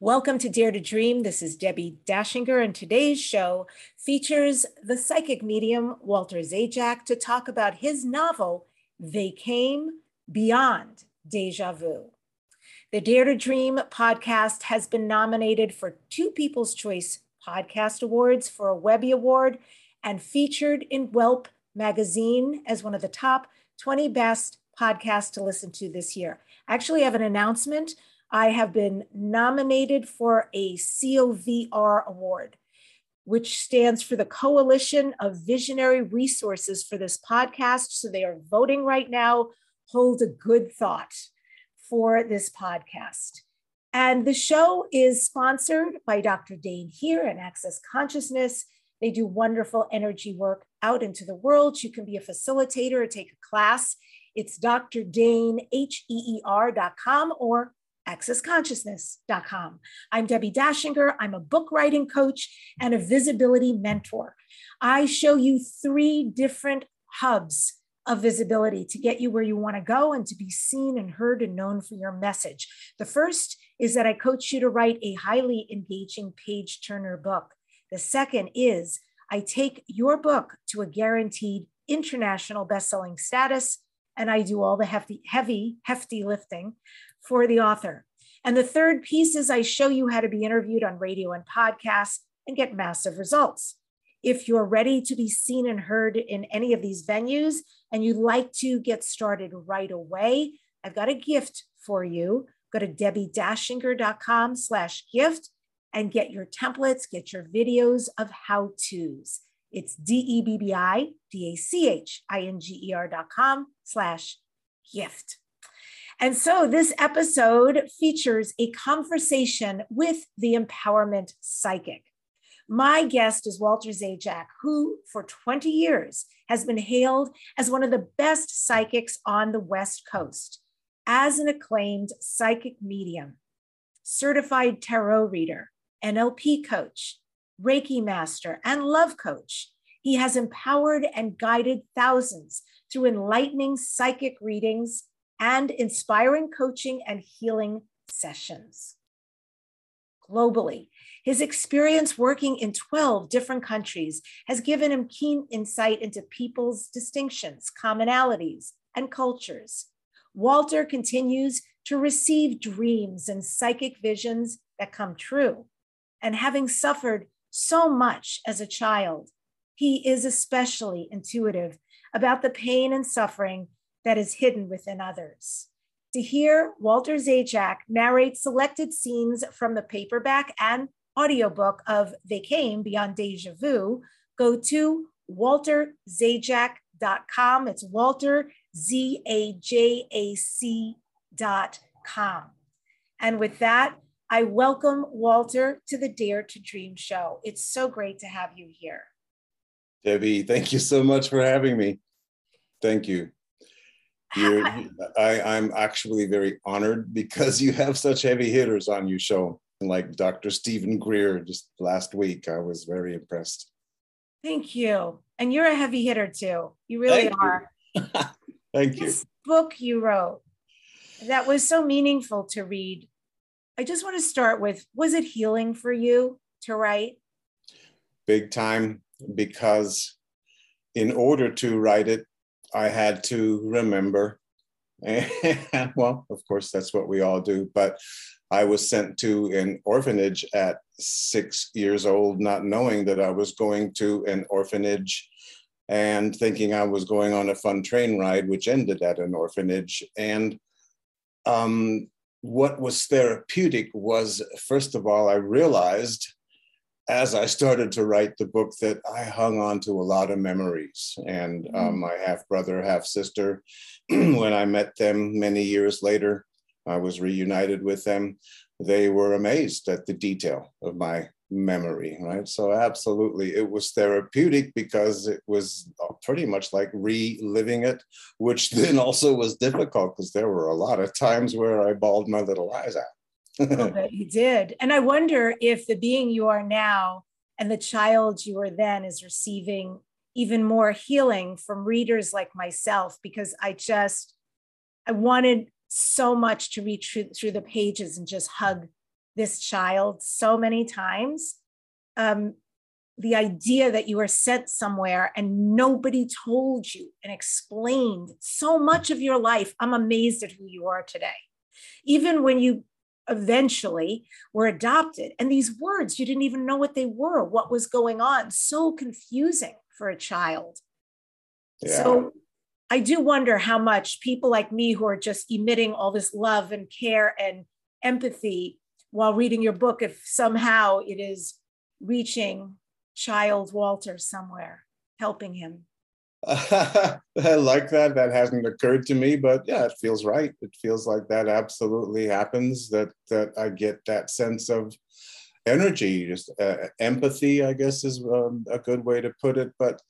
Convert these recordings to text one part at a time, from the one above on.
Welcome to Dare to Dream. This is Debbie Dachinger, and today's show features the psychic medium Walter Zajac to talk about his novel, They Came Beyond Deja Vu. The Dare to Dream podcast has been nominated for two People's Choice Podcast Awards for a Webby Award and featured in Welp magazine as one of the top 20 best podcasts to listen to this year. I actually have an announcement I have been nominated for a COVR award, which stands for the Coalition of Visionary Resources for this podcast. So they are voting right now. Hold a good thought for this podcast. And the show is sponsored by Dr. Dain Heer and Access Consciousness. They do wonderful energy work out into the world. You can be a facilitator or take a class. It's drdainheer.com or accessconsciousness.com. I'm Debbie Dachinger. I'm a book writing coach and a visibility mentor. I show you three different hubs of visibility to get you where you want to go and to be seen and heard and known for your message. The first is that I coach you to write a highly engaging page turner book. The second is I take your book to a guaranteed international best-selling status and I do all the hefty, heavy, hefty lifting for the author. And the third piece is I show you how to be interviewed on radio and podcasts and get massive results. If you're ready to be seen and heard in any of these venues and you'd like to get started right away, I've got a gift for you. Go to debbiedachinger.com slash gift and get your templates, get your videos of how-tos. It's D-E-B-B-I-D-A-C-H-I-N-G-E-R dot com slash gift. And so this episode features a conversation with the empowerment psychic. My guest is Walter Zajac, who for 20 years has been hailed as one of the best psychics on the West Coast, as an acclaimed psychic medium, certified tarot reader, NLP coach, Reiki master, and love coach. He has empowered and guided thousands through enlightening psychic readings and inspiring coaching and healing sessions. Globally, his experience working in 12 different countries has given him keen insight into people's distinctions, commonalities, and cultures. Walter continues to receive dreams and psychic visions that come true. And having suffered so much as a child, he is especially intuitive about the pain and suffering that is hidden within others. To hear Walter Zajac narrate selected scenes from the paperback and audiobook of They Came Beyond Deja Vu, go to walterzajac.com. It's Walter, Z A J A C dot com. And with that, I welcome Walter to the Dare to Dream show. It's so great to have you here. Debbie, thank you so much for having me. Thank you. You're, I, I'm actually very honored because you have such heavy hitters on your show, like Dr. Steven Greer just last week. I was very impressed. Thank you. And you're a heavy hitter too. You really Thank are. You. Thank this you. book you wrote that was so meaningful to read. I just want to start with was it healing for you to write? Big time, because in order to write it, I had to remember. And well, of course, that's what we all do. But I was sent to an orphanage at six years old, not knowing that I was going to an orphanage and thinking I was going on a fun train ride, which ended at an orphanage. And um, what was therapeutic was, first of all, I realized as I started to write the book that I hung on to a lot of memories. And um, my half brother, half sister, when I met them many years later, I was reunited with them. They were amazed at the detail of my memory, right? So, absolutely, it was therapeutic because it was pretty much like reliving it, which then also was difficult because there were a lot of times where I bawled my little eyes out that you did. And I wonder if the being you are now and the child you were then is receiving even more healing from readers like myself, because I just, I wanted so much to reach through, through the pages and just hug this child so many times. Um, the idea that you were sent somewhere and nobody told you and explained so much of your life. I'm amazed at who you are today. Even when you eventually were adopted, and these words, you didn't even know what they were, what was going on. So confusing for a child. Yeah. So I do wonder how much people like me who are just emitting all this love and care and empathy while reading your book, if somehow it is reaching child Walter somewhere, helping him. I like that. That hasn't occurred to me, but yeah, it feels right. It feels like that absolutely happens. That that I get that sense of energy, just uh, empathy. I guess is um, a good way to put it. But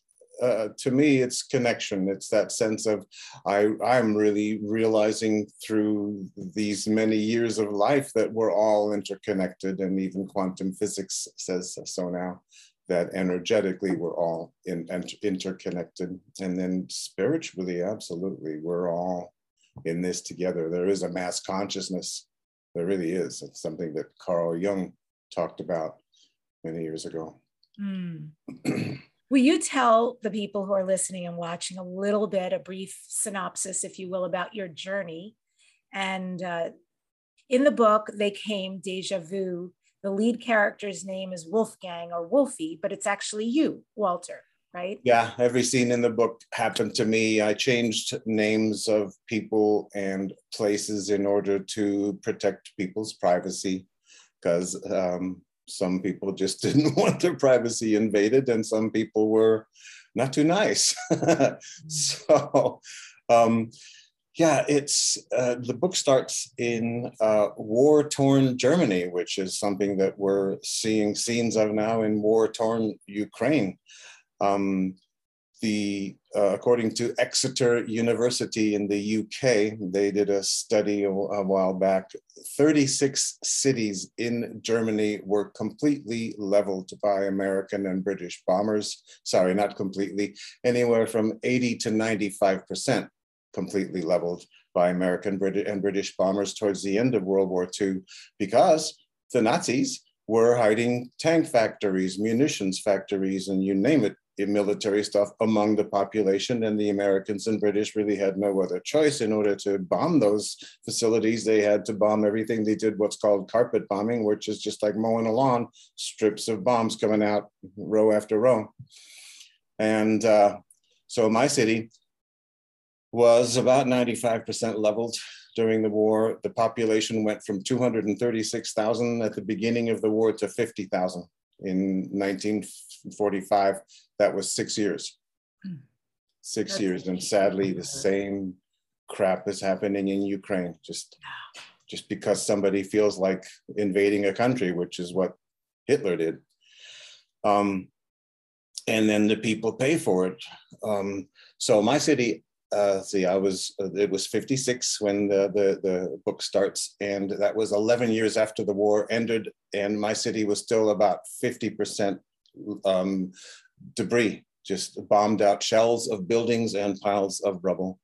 uh, to me, it's connection. It's that sense of I I'm really realizing through these many years of life that we're all interconnected, and even quantum physics says so now that energetically we're all in, interconnected. And then spiritually absolutely we're all in this together. There is a mass consciousness. There really is. It's something that carl jung talked about many years ago. Mm. will you tell the people who are listening and watching a little bit a brief synopsis if you will about your journey? And uh, in the book they came deja vu the lead character's name is Wolfgang or Wolfie, but it's actually you, Walter, right? Yeah, every scene in the book happened to me. I changed names of people and places in order to protect people's privacy because um, some people just didn't want their privacy invaded and some people were not too nice. so, um, yeah, it's uh, the book starts in uh, war-torn Germany, which is something that we're seeing scenes of now in war-torn Ukraine. Um, the uh, according to Exeter University in the UK, they did a study a, a while back. 36 cities in Germany were completely leveled by American and British bombers. Sorry, not completely, anywhere from 80 to 95 percent completely leveled by American and British bombers towards the end of World War II because the Nazis were hiding tank factories, munitions factories, and you name it, military stuff among the population. And the Americans and British really had no other choice. In order to bomb those facilities, they had to bomb everything. They did what's called carpet bombing, which is just like mowing a lawn, strips of bombs coming out row after row. And uh, so my city was about 95% leveled during the war. The population went from 236,000 at the beginning of the war to 50,000 in 1945. That was six years. Six That's years. And sadly, the same crap is happening in Ukraine. Just, just because somebody feels like invading a country, which is what Hitler did. Um, and then the people pay for it. Um, so my city uh, see, I was, uh, it was 56 when the, the, the, book starts, and that was 11 years after the war ended, and my city was still about 50% um, debris, just bombed out shells of buildings and piles of rubble.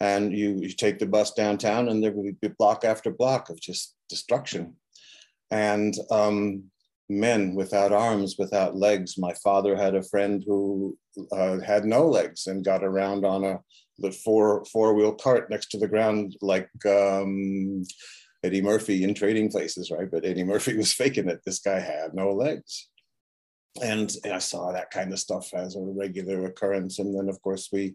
And you, you take the bus downtown, and there would be block after block of just destruction. And um, men without arms, without legs. My father had a friend who uh, had no legs and got around on a the four four wheel cart next to the ground like um, Eddie Murphy in Trading Places, right? But Eddie Murphy was faking it. This guy had no legs. And I saw that kind of stuff as a regular occurrence. And then, of course, we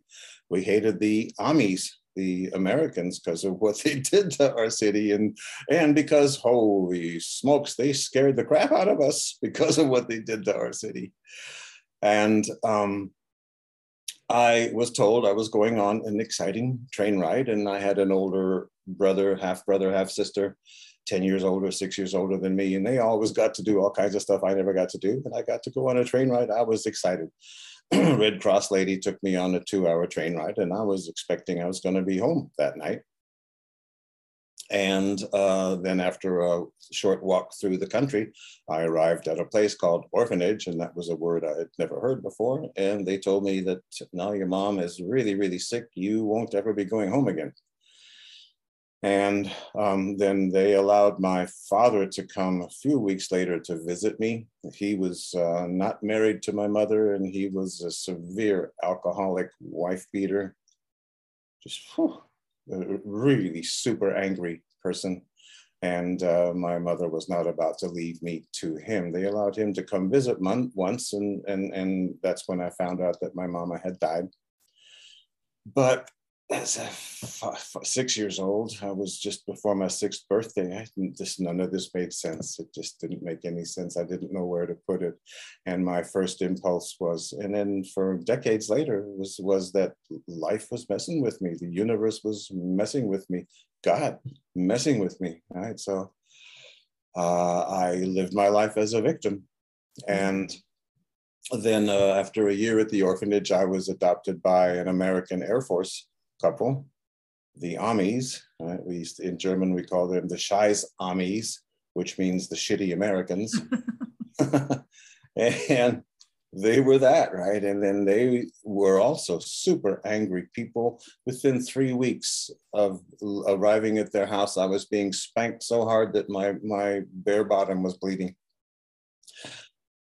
we hated the Amis, the Americans, because of what they did to our city, and and because holy smokes, they scared the crap out of us because of what they did to our city. And um, I was told I was going on an exciting train ride, and I had an older brother, half brother, half sister, 10 years older, six years older than me, and they always got to do all kinds of stuff I never got to do. And I got to go on a train ride. I was excited. Red Cross lady took me on a two hour train ride, and I was expecting I was going to be home that night. And uh, then after a short walk through the country, I arrived at a place called orphanage, and that was a word I had never heard before. And they told me that now your mom is really, really sick. You won't ever be going home again. And um, then they allowed my father to come a few weeks later to visit me. He was uh, not married to my mother, and he was a severe alcoholic wife beater. Just whew, a really super angry person. And uh, my mother was not about to leave me to him. They allowed him to come visit mon- once, and, and, and that's when I found out that my mama had died. But as a six years old, I was just before my sixth birthday. I just none of this made sense. It just didn't make any sense. I didn't know where to put it, and my first impulse was, and then for decades later, was was that life was messing with me. The universe was messing with me. God messing with me. Right. So uh, I lived my life as a victim, and then uh, after a year at the orphanage, I was adopted by an American Air Force couple, the Amis. Right? We used to, in German we call them the Scheiß Amis, which means the shitty Americans. and they were that, right? And then they were also super angry people. Within three weeks of arriving at their house, I was being spanked so hard that my my bare bottom was bleeding.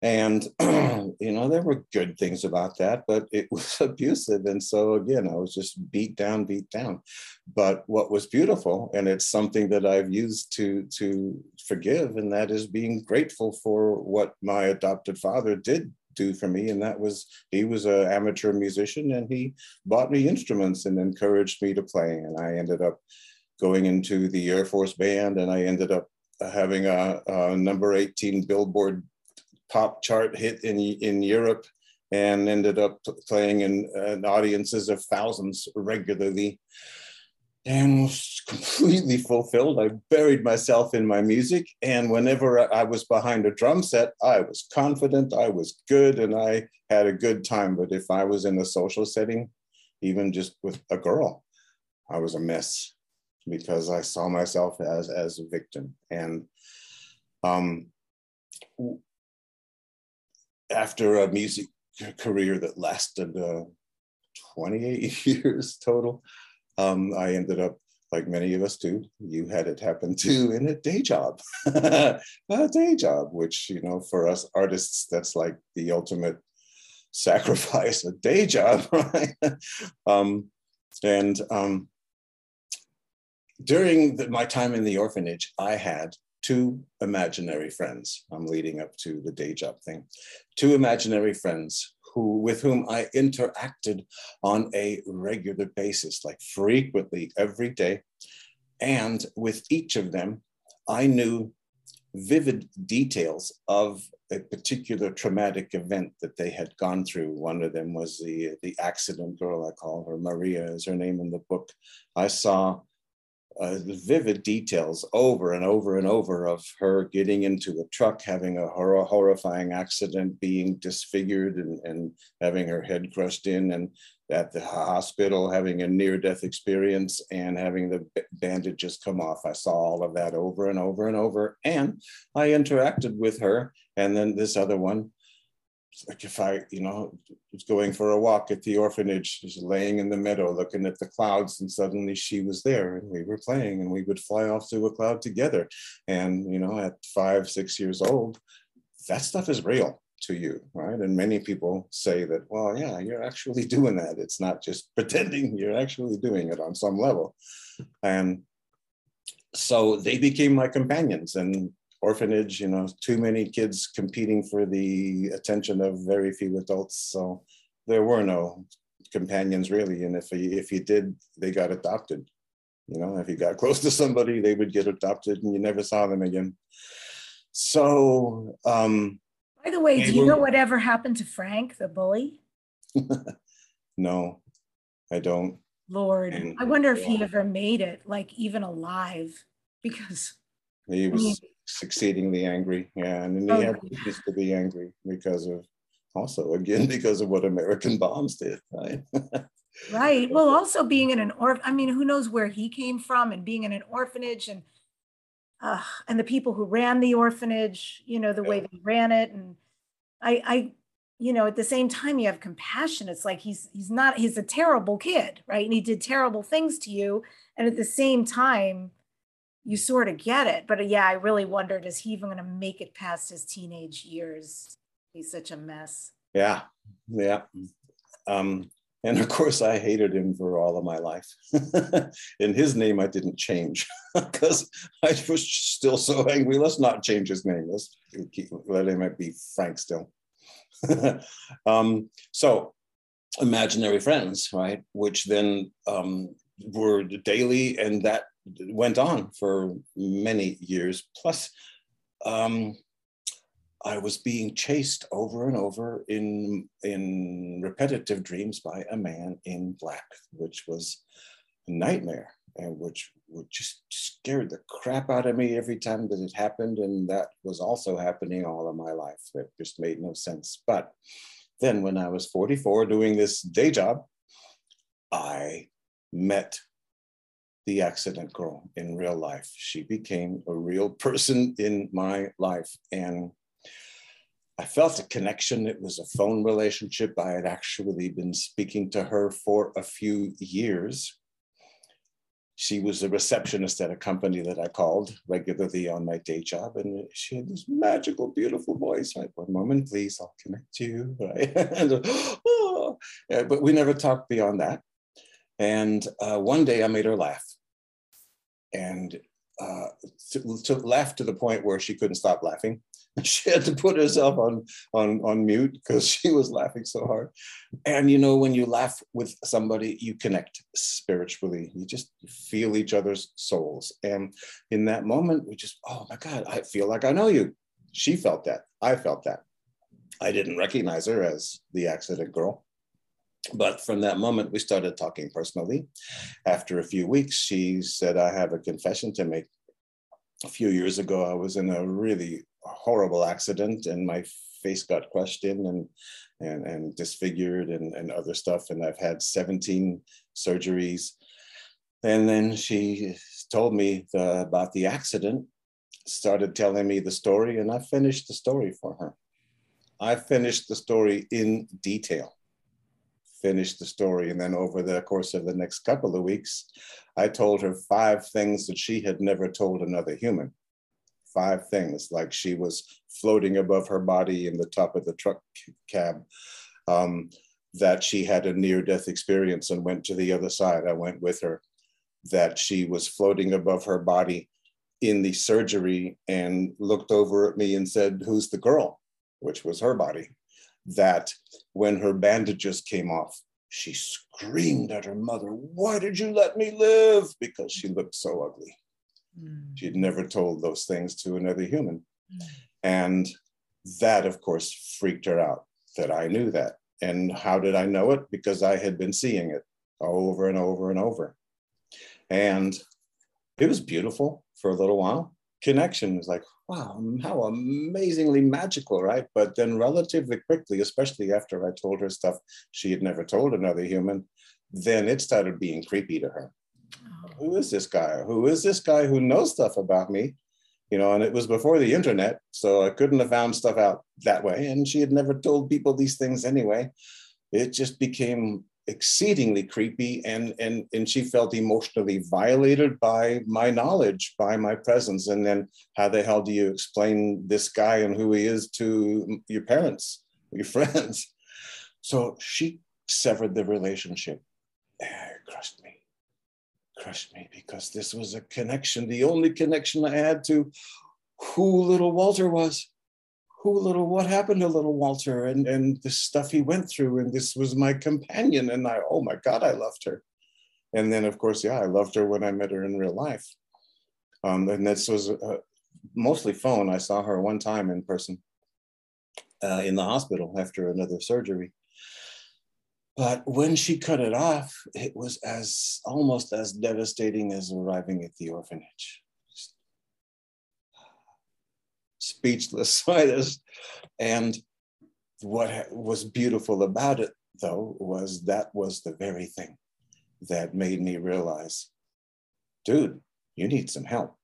And, you know, there were good things about that, but it was abusive. And so, again, I was just beat down, beat down. But what was beautiful, and it's something that I've used to, to forgive, and that is being grateful for what my adopted father did do for me and that was he was an amateur musician and he bought me instruments and encouraged me to play and i ended up going into the air force band and i ended up having a, a number 18 billboard pop chart hit in, in Europe and ended up playing in, in audiences of thousands regularly and was completely fulfilled. I buried myself in my music. And whenever I was behind a drum set, I was confident, I was good, and I had a good time. But if I was in a social setting, even just with a girl, I was a mess because I saw myself as, as a victim. And um, after a music career that lasted uh, 28 years total, um, I ended up, like many of us do, you had it happen too, in a day job. a day job, which, you know, for us artists, that's like the ultimate sacrifice, a day job, right? um, and um, during the, my time in the orphanage, I had two imaginary friends. I'm leading up to the day job thing. Two imaginary friends who with whom I interacted on a regular basis, like frequently every day. And with each of them, I knew vivid details of a particular traumatic event that they had gone through. One of them was the, the accident girl, I call her Maria is her name in the book. I saw uh, vivid details over and over and over of her getting into a truck, having a hor- horrifying accident, being disfigured, and, and having her head crushed in, and at the hospital having a near death experience and having the bandages come off. I saw all of that over and over and over. And I interacted with her. And then this other one like if I, you know, was going for a walk at the orphanage, just laying in the meadow, looking at the clouds, and suddenly she was there, and we were playing, and we would fly off to a cloud together. And you know, at five, six years old, that stuff is real to you, right? And many people say that, well, yeah, you're actually doing that. It's not just pretending; you're actually doing it on some level. And so they became my companions, and orphanage, you know, too many kids competing for the attention of very few adults. So there were no companions really. And if you, if you did, they got adopted. You know, if you got close to somebody, they would get adopted and you never saw them again. So, um, by the way, do you were, know whatever happened to Frank, the bully? no, I don't. Lord, and, I wonder if he ever made it, like even alive, because he was I mean, exceedingly angry. Yeah, and then he had reasons to be angry because of also again because of what American bombs did, right? right. Well, also being in an orphan. I mean, who knows where he came from, and being in an orphanage, and uh, and the people who ran the orphanage, you know, the yeah. way they ran it, and I, I, you know, at the same time, you have compassion. It's like he's he's not he's a terrible kid, right? And he did terrible things to you, and at the same time, you sort of get it. But uh, yeah, I really wondered is he even going to make it past his teenage years? He's such a mess. Yeah, yeah. Um, and of course, I hated him for all of my life. In his name, I didn't change because I was still so angry. Let's not change his name. Let's keep, let him be Frank still. um, so, imaginary friends, right? Which then um, were daily, and that went on for many years. Plus, um, I was being chased over and over in in repetitive dreams by a man in black, which was a nightmare and which would just scared the crap out of me every time that it happened. And that was also happening all of my life. It just made no sense. But then when I was 44 doing this day job, I met the accident girl in real life. She became a real person in my life. And I felt a connection. It was a phone relationship. I had actually been speaking to her for a few years. She was a receptionist at a company that I called regularly on my day job, and she had this magical, beautiful voice. Right, one moment, please, I'll connect to you. Right, and, oh, but we never talked beyond that. And uh, one day, I made her laugh, and uh, to, to laugh to the point where she couldn't stop laughing. she had to put herself on on on mute because she was laughing so hard. And you know when you laugh with somebody you connect spiritually. You just feel each other's souls. And in that moment we just oh my god i feel like i know you. She felt that. I felt that. I didn't recognize her as the accident girl but from that moment we started talking personally after a few weeks she said i have a confession to make a few years ago i was in a really horrible accident and my face got crushed in and and, and disfigured and, and other stuff. And I've had 17 surgeries. And then she told me the, about the accident, started telling me the story, and I finished the story for her. I finished the story in detail. Finished the story. And then over the course of the next couple of weeks, I told her five things that she had never told another human five things, like she was floating above her body in the top of the truck cab, um, that she had a near death experience and went to the other side. I went with her, that she was floating above her body in the surgery and looked over at me and said, Who's the girl? which was her body. That when her bandages came off, she screamed at her mother, Why did you let me live? Because she looked so ugly. Mm. She'd never told those things to another human. Mm. And that, of course, freaked her out that I knew that. And how did I know it? Because I had been seeing it over and over and over. And it was beautiful for a little while. Connection was like, wow, how amazingly magical, right? But then, relatively quickly, especially after I told her stuff she had never told another human, then it started being creepy to her oh. who is this guy? Who is this guy who knows stuff about me? You know, and it was before the internet, so I couldn't have found stuff out that way. And she had never told people these things anyway. It just became exceedingly creepy and and and she felt emotionally violated by my knowledge by my presence. And then how the hell do you explain this guy and who he is to your parents your friends? So she severed the relationship. Eh, it crushed me. Crushed me because this was a connection, the only connection I had to who little Walter was, who little, what happened to little Walter and, and the stuff he went through. And this was my companion. And I, oh my God, I loved her. And then, of course, yeah, I loved her when I met her in real life. Um, and this was uh, mostly phone. I saw her one time in person uh, in the hospital after another surgery. But when she cut it off, it was as almost as devastating as arriving at the orphanage. Speechless, slightest. and what was beautiful about it, though, was that was the very thing that made me realize, dude, you need some help.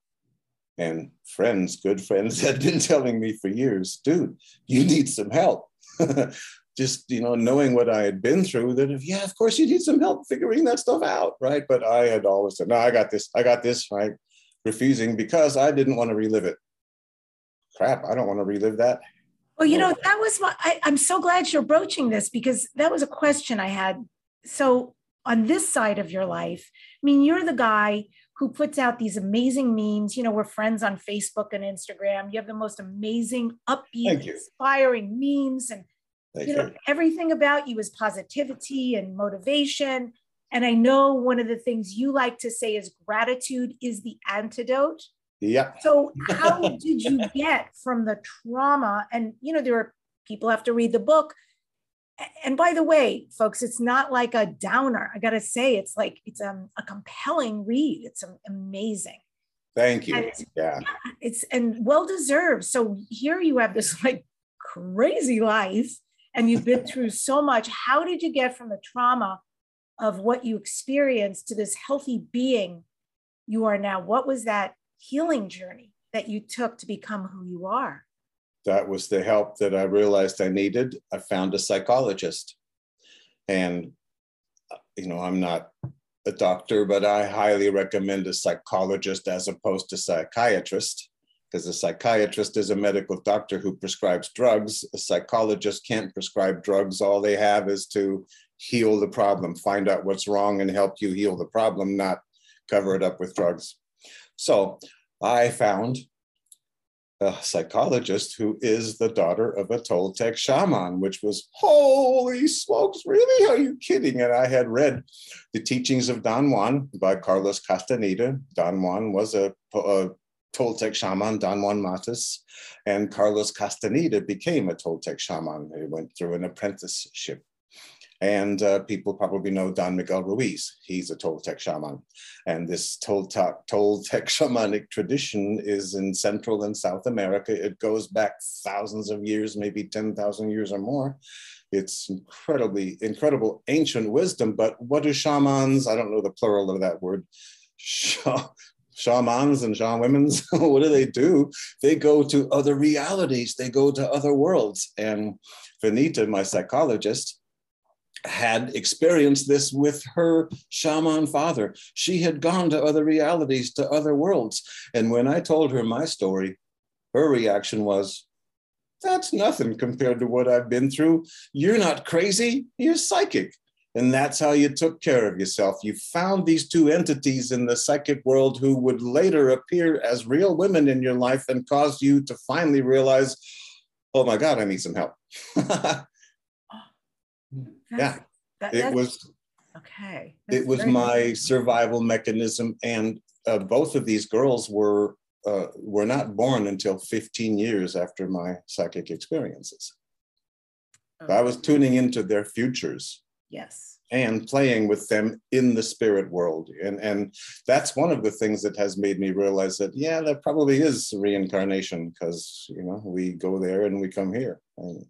And friends, good friends, had been telling me for years, dude, you need some help. just you know knowing what I had been through that if yeah of course you need some help figuring that stuff out right but I had always said no I got this I got this right refusing because I didn't want to relive it crap I don't want to relive that well you know that was my I, I'm so glad you're broaching this because that was a question I had so on this side of your life I mean you're the guy who puts out these amazing memes. You know, we're friends on Facebook and Instagram. You have the most amazing, upbeat, inspiring memes. And Thank you know, you. everything about you is positivity and motivation. And I know one of the things you like to say is gratitude is the antidote. Yeah. So how did you get from the trauma? And you know, there are people have to read the book. And by the way, folks, it's not like a downer. I gotta say, it's like it's um, a compelling read. It's amazing. Thank you. And, yeah. It's and well deserved. So here you have this like crazy life and you've been through so much. How did you get from the trauma of what you experienced to this healthy being you are now? What was that healing journey that you took to become who you are? That was the help that I realized I needed. I found a psychologist. And, uh, you know, I'm not a doctor, but I highly recommend a psychologist as opposed to psychiatrist because a psychiatrist is a medical doctor who prescribes drugs. A psychologist can't prescribe drugs. All they have is to heal the problem, find out what's wrong and help you heal the problem, not cover it up with drugs. So I found a psychologist who is the daughter of a Toltec shaman, which was, holy smokes, really? Are you kidding? And I had read the teachings of Don Juan by Carlos Castaneda. Don Juan was a, a Toltec shaman, Don Juan Matus, and Carlos Castaneda became a Toltec shaman. He went through an apprenticeship. And uh, people probably know Don Miguel Ruiz. He's a Toltec shaman. And this Toltec, Toltec shamanic tradition is in Central and South America. It goes back thousands of years, maybe 10,000 years or more. It's incredibly, incredible ancient wisdom. But what do shamans, I don't know the plural of that word, shamans and shamanwomens, what do they do? They go to other realities, they go to other worlds. And Vanita, my psychologist, had experienced this with her shaman father. She had gone to other realities, to other worlds. And when I told her my story, her reaction was, That's nothing compared to what I've been through. You're not crazy, you're psychic. And that's how you took care of yourself. You found these two entities in the psychic world who would later appear as real women in your life and cause you to finally realize, oh my God, I need some help. yeah. That, it was okay. That's it was my nice. survival mechanism. And uh, both of these girls were uh, were not born until 15 years after my psychic experiences. I was tuning into their futures Yes. And playing with them in the spirit world. And, and that's one of the things that has made me realize that, yeah, that probably is reincarnation because, you know, we go there and we come here. And,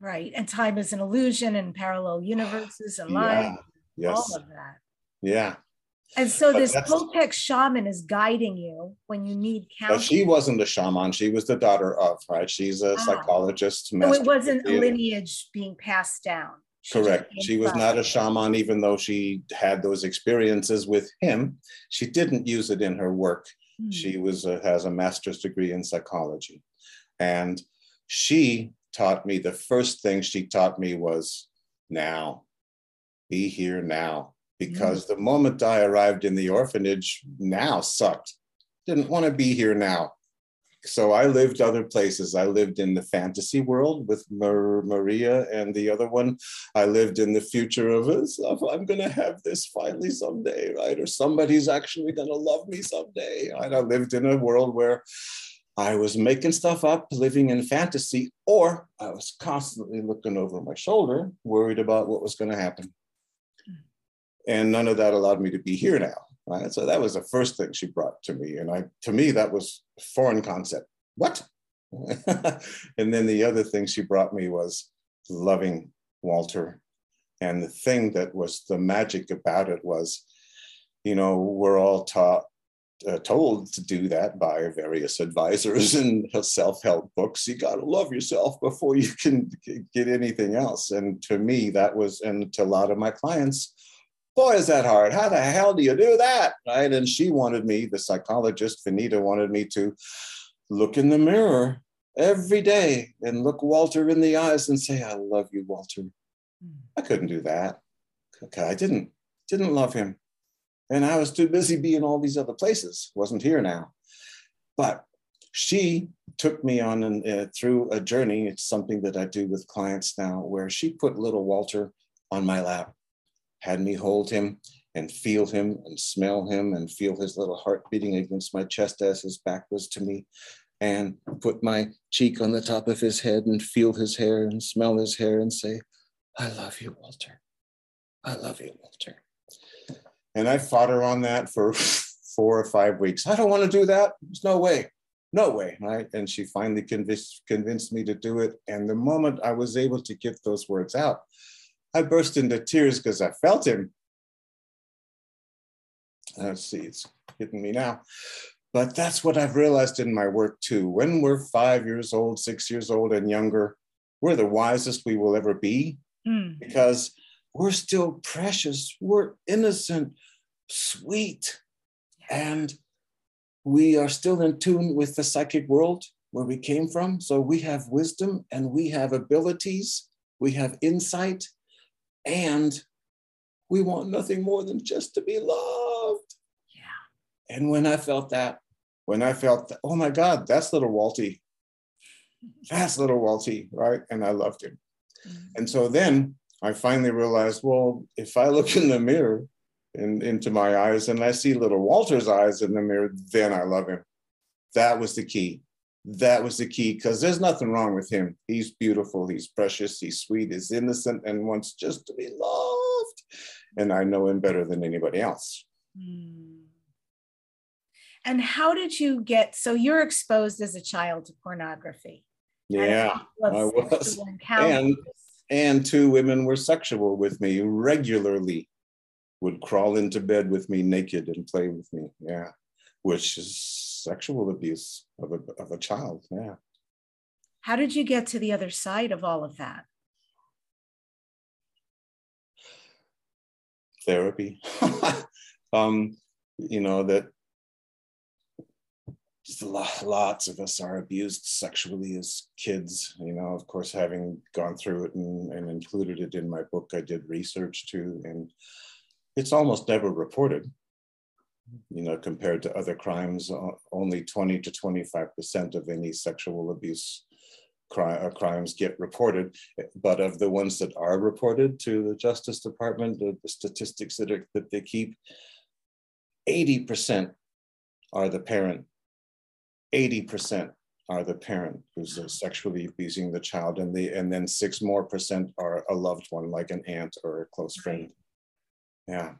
right. And time is an illusion and parallel universes and life. Yeah. Yes. All of that. Yeah. And so but this Toltec shaman is guiding you when you need counseling. She wasn't a shaman. She was the daughter of, right? She's a ah. psychologist. So it wasn't a lineage being passed down. Correct. She was not a shaman, even though she had those experiences with him. She didn't use it in her work. Hmm. She was a, has a master's degree in psychology, and she taught me the first thing she taught me was now, be here now. Because hmm. the moment I arrived in the orphanage, now sucked. Didn't want to be here now so I lived other places. I lived in the fantasy world with Mar- Maria and the other one. I lived in the future of us. I'm going to have this finally someday, right? Or somebody's actually going to love me someday. And I lived in a world where I was making stuff up, living in fantasy, or I was constantly looking over my shoulder, worried about what was going to happen. And none of that allowed me to be here now. Right? So that was the first thing she brought to me. And I to me, that was a foreign concept. What? and then the other thing she brought me was loving Walter. And the thing that was the magic about it was, you know, we're all taught uh, told to do that by various advisors and self-help books. You got to love yourself before you can get anything else. And to me, that was, and to a lot of my clients, boy, is that hard. How the hell do you do that? Right. And she wanted me, the psychologist, Vanita, wanted me to look in the mirror every day and look Walter in the eyes and say, I love you, Walter. Hmm. I couldn't do that. Okay, I didn't, didn't love him. And I was too busy being all these other places, wasn't here now. But she took me on uh, through a journey. It's something that I do with clients now, where she put little Walter on my lap, had me hold him and feel him and smell him and feel his little heart beating against my chest as his back was to me, and put my cheek on the top of his head and feel his hair and smell his hair and say, I love you, Walter. I love you, Walter. And I fought her on that for four or five weeks. I don't want to do that. There's no way. No way. Right. And she finally convinced, convinced me to do it. And the moment I was able to get those words out, I burst into tears because I felt him. Let's see, it's hitting me now. But that's what I've realized in my work too. When we're five years old, six years old, and younger, we're the wisest we will ever be mm. because we're still precious, we're innocent, sweet. And we are still in tune with the psychic world where we came from. So we have wisdom and we have abilities, we have insight, and we want nothing more than just to be loved. Yeah. And when I felt that, when I felt, that, oh my God, that's little Walty. That's little Walty, right? And I loved him. Mm-hmm. And so then I finally realized, well, if I look in the mirror in, into my eyes and I see little Walter's eyes in the mirror, then I love him. That was the key. That was the key because there's nothing wrong with him. He's beautiful, he's precious, he's sweet, he's innocent, and wants just to be loved. And I know him better than anybody else. Mm. And how did you get so you're exposed as a child to pornography? Yeah, I was. And and two women were sexual with me regularly would crawl into bed with me naked and play with me yeah which is sexual abuse of a, of a child yeah. How did you get to the other side of all of that? Therapy. Um you know that lots of us are abused sexually as kids. You know, of course, having gone through it and, and included it in my book, I did research too, and it's almost never reported. You know, compared to other crimes, only 20 to 25% of any sexual abuse cri- uh, crimes get reported. But of the ones that are reported to the Justice Department, the, the statistics that, are, that they keep, 80% are the parent 80% are the parent who's uh, sexually abusing the child and the and then six more percent are a loved one like an aunt or a close friend. Yeah.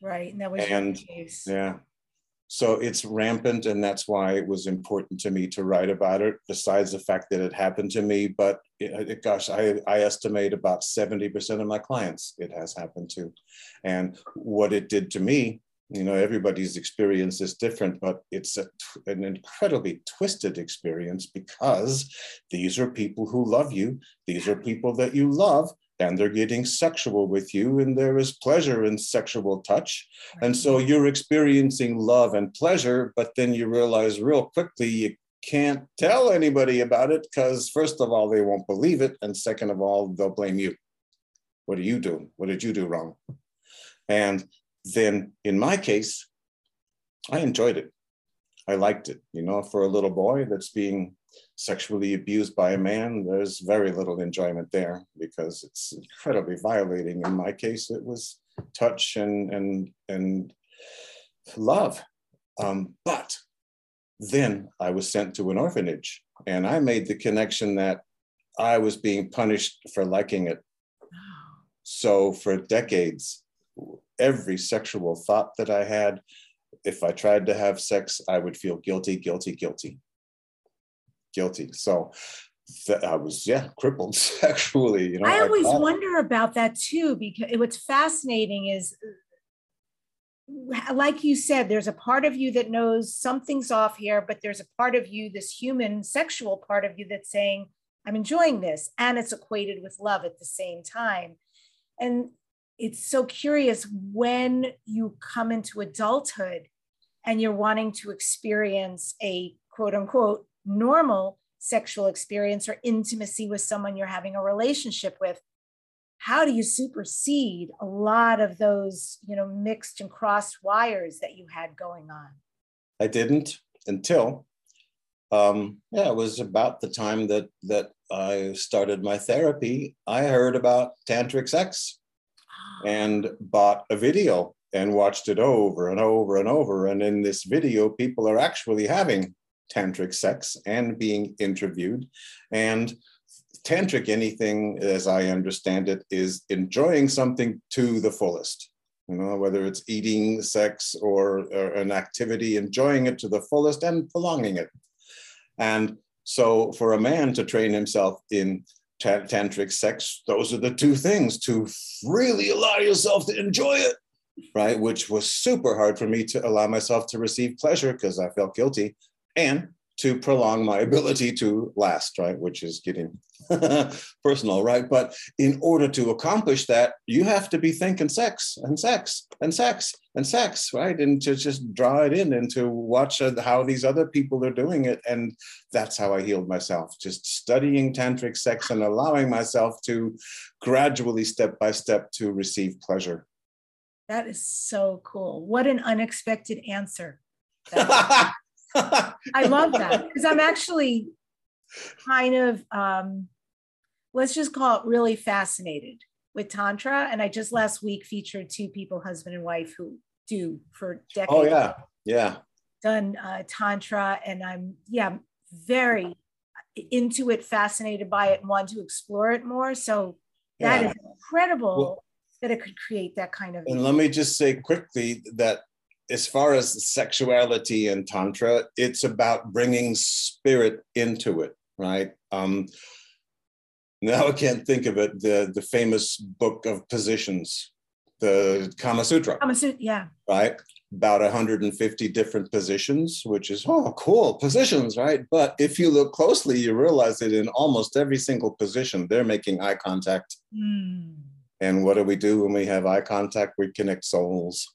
Right and that was and yeah. So it's rampant and that's why it was important to me to write about it besides the fact that it happened to me but it, it, gosh I, I estimate about 70% of my clients it has happened to. And what it did to me you know everybody's experience is different but it's a, an incredibly twisted experience because these are people who love you these are people that you love and they're getting sexual with you and there is pleasure in sexual touch. And so you're experiencing love and pleasure but then you realize real quickly you can't tell anybody about it because first of all they won't believe it and second of all they'll blame you. What are you doing? What did you do wrong? And then in my case, I enjoyed it. I liked it. You know, for a little boy that's being sexually abused by a man, there's very little enjoyment there because it's incredibly violating. In my case, it was touch and and and love. Um, but then I was sent to an orphanage, and I made the connection that I was being punished for liking it. So for decades, every sexual thought that I had. If I tried to have sex, I would feel guilty, guilty, guilty, guilty. So I was, yeah, crippled sexually. You know, I always I wonder about that too, because what's fascinating is uh, like you said, there's a part of you that knows something's off here, but there's a part of you, this human sexual part of you that's saying, I'm enjoying this. And it's equated with love at the same time. And it's so curious when you come into adulthood and you're wanting to experience a quote unquote normal sexual experience or intimacy with someone you're having a relationship with how do you supersede a lot of those you know mixed and crossed wires that you had going on? I didn't until um yeah it was about the time that that i started my therapy. I heard about tantric sex and bought a video and watched it over and over and over. And in this video people are actually having tantric sex and being interviewed. And tantric anything as i understand it is enjoying something to the fullest. You know whether it's eating sex or, or an activity enjoying it to the fullest and prolonging it. And so for a man to train himself in tantric sex those are the two things to really allow yourself to enjoy it right? Which was super hard for me to allow myself to receive pleasure because i felt guilty. And to prolong my ability to last, right? Which is getting personal, right? But in order to accomplish that, you have to be thinking sex and sex and sex and sex, right? And to just draw it in and to watch how these other people are doing it. And that's how I healed myself, just studying tantric sex and allowing myself to gradually, step by step, to receive pleasure. That is so cool. What an unexpected answer. I love that because I'm actually kind of, um, let's just call it really fascinated with Tantra. And I just last week featured two people, husband and wife, who do for decades. Oh, yeah. Yeah. Done uh, Tantra. And I'm, yeah, very into it, fascinated by it, and want to explore it more. So that yeah. is incredible. Well, that it could create that kind of. And let me just say quickly that as far as sexuality and tantra it's about bringing spirit into it right? Um now i can't think of it the the famous book of positions the kama sutra. Kama sutra yeah. Right? About 150 different positions which is oh cool positions right? But if you look closely you realize that in almost every single position they're making eye contact. Mm. and what do we do when we have eye contact? We connect souls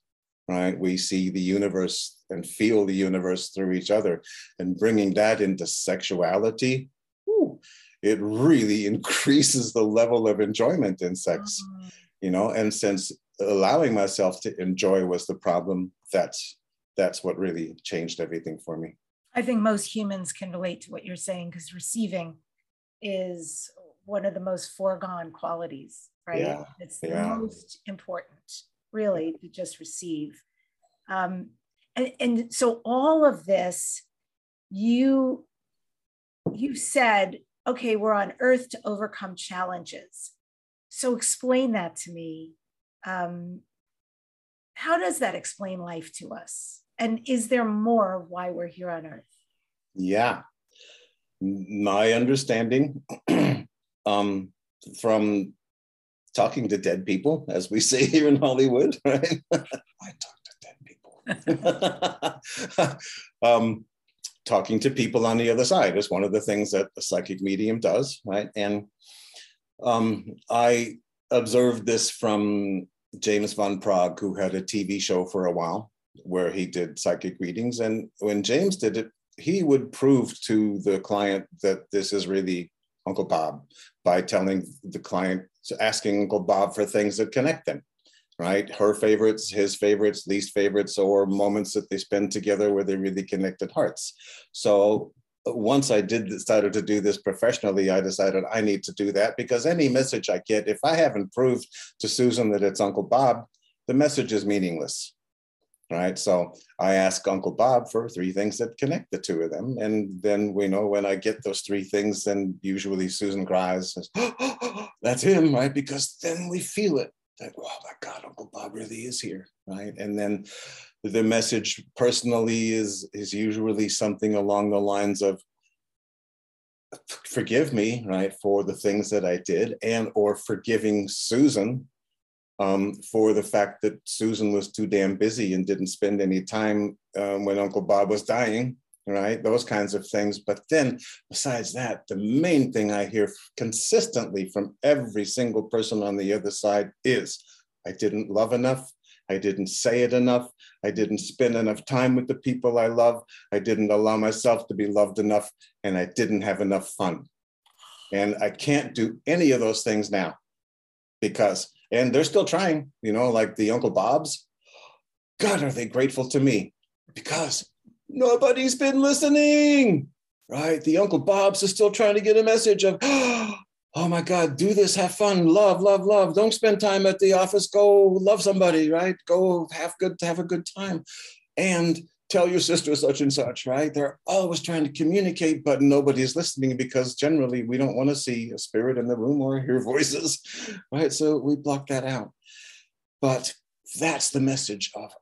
right? We see the universe and feel the universe through each other. And bringing that into sexuality, whew, it really increases the level of enjoyment in sex, mm-hmm. you know? And since allowing myself to enjoy was the problem, that's that's what really changed everything for me. I think most humans can relate to what you're saying because receiving is one of the most foregone qualities, right? Yeah, it's the yeah. most important really to just receive. Um, and, and so all of this, you you said, okay, we're on earth to overcome challenges. So explain that to me. Um, how does that explain life to us? And is there more why we're here on earth? Yeah. My understanding um, from talking to dead people, as we say here in Hollywood, right? I talk to dead people. um, talking to people on the other side is one of the things that a psychic medium does, right? And um, I observed this from James Van Praagh, who had a TV show for a while where he did psychic readings. And when James did it, he would prove to the client that this is really Uncle Bob by telling the client, asking Uncle Bob for things that connect them, right? Her favorites, his favorites, least favorites, or moments that they spend together where they really connected hearts. So uh, once I did started to do this professionally, I decided I need to do that because any message I get, if I haven't proved to Susan that it's Uncle Bob, the message is meaningless right? So I ask Uncle Bob for three things that connect the two of them. And then we know when I get those three things, then usually Susan cries, says, that's him, right? Because then we feel it that, oh my God, Uncle Bob really is here, right? And then the message personally is, is usually something along the lines of, forgive me, right, for the things that I did and or forgiving Susan um, for the fact that Susan was too damn busy and didn't spend any time um, when Uncle Bob was dying, right? Those kinds of things. But then, besides that, the main thing I hear consistently from every single person on the other side is I didn't love enough. I didn't say it enough. I didn't spend enough time with the people I love. I didn't allow myself to be loved enough. And I didn't have enough fun. And I can't do any of those things now because, and they're still trying, you know, like the Uncle Bob's. God, are they grateful to me? Because nobody's been listening, right? The Uncle Bob's is still trying to get a message of, oh my God, do this, have fun, love, love, love. Don't spend time at the office. Go love somebody, right? Go have good, have a good time. And tell your sister such and such, right? They're always trying to communicate, but nobody's listening because generally we don't want to see a spirit in the room or hear voices, right? So we block that out. But that's the message of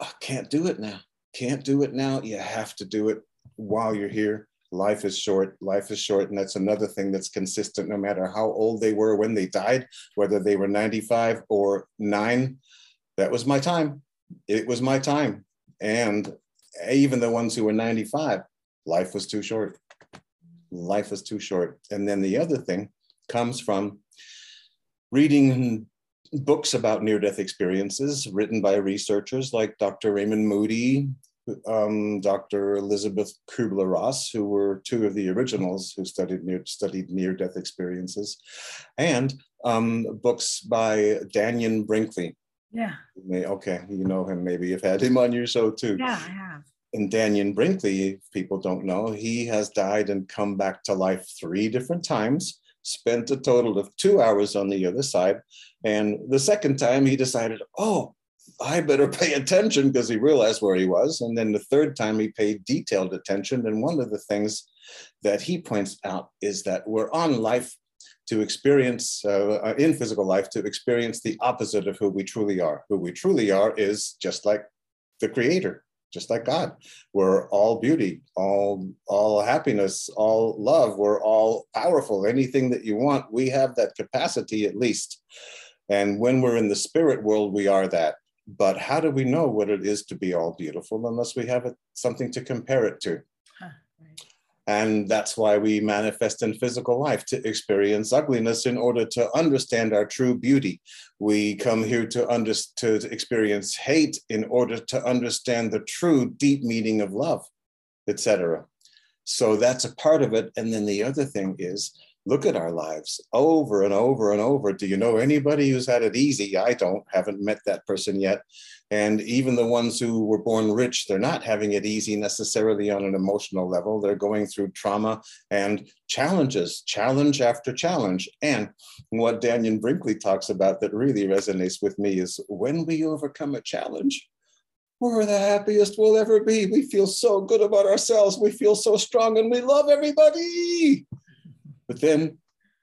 I can't do it now. Can't do it now. You have to do it while you're here. Life is short. Life is short. And that's another thing that's consistent no matter how old they were when they died, whether they were 95 or nine. That was my time. It was my time and even the ones who were 95, life was too short. Life was too short. And then the other thing comes from reading books about near death experiences written by researchers like Dr. Raymond Moody, um, Dr. Elisabeth Kubler Ross, who were two of the originals who studied near, studied near death experiences, and um, books by Dannion Brinkley, yeah. Okay, you know him. Maybe you've had him on your show too. Yeah, I have. And Dannion Brinkley, if people don't know, he has died and come back to life three different times, spent a total of two hours on the other side. And the second time he decided, oh, I better pay attention because he realized where he was. And then the third time he paid detailed attention. And one of the things that he points out is that we're on life to experience uh, uh, in physical life to experience the opposite of who we truly are. Who we truly are is just like the creator, just like God. We're all beauty, all all happiness, all love. We're all powerful. Anything that you want, we have that capacity at least. And when we're in the spirit world, we are that. But how do we know what it is to be all beautiful unless we have something to compare it to? And that's why we manifest in physical life to experience ugliness in order to understand our true beauty. We come here to, under, to experience hate in order to understand the true deep meaning of love, etc. So that's a part of it. And then the other thing is look at our lives over and over and over. Do you know anybody who's had it easy? I don't, haven't met that person yet. And even the ones who were born rich, they're not having it easy necessarily on an emotional level. They're going through trauma and challenges, challenge after challenge. And what Dannion Brinkley talks about that really resonates with me is when we overcome a challenge, we're the happiest we'll ever be. We feel so good about ourselves. We feel so strong and we love everybody. But then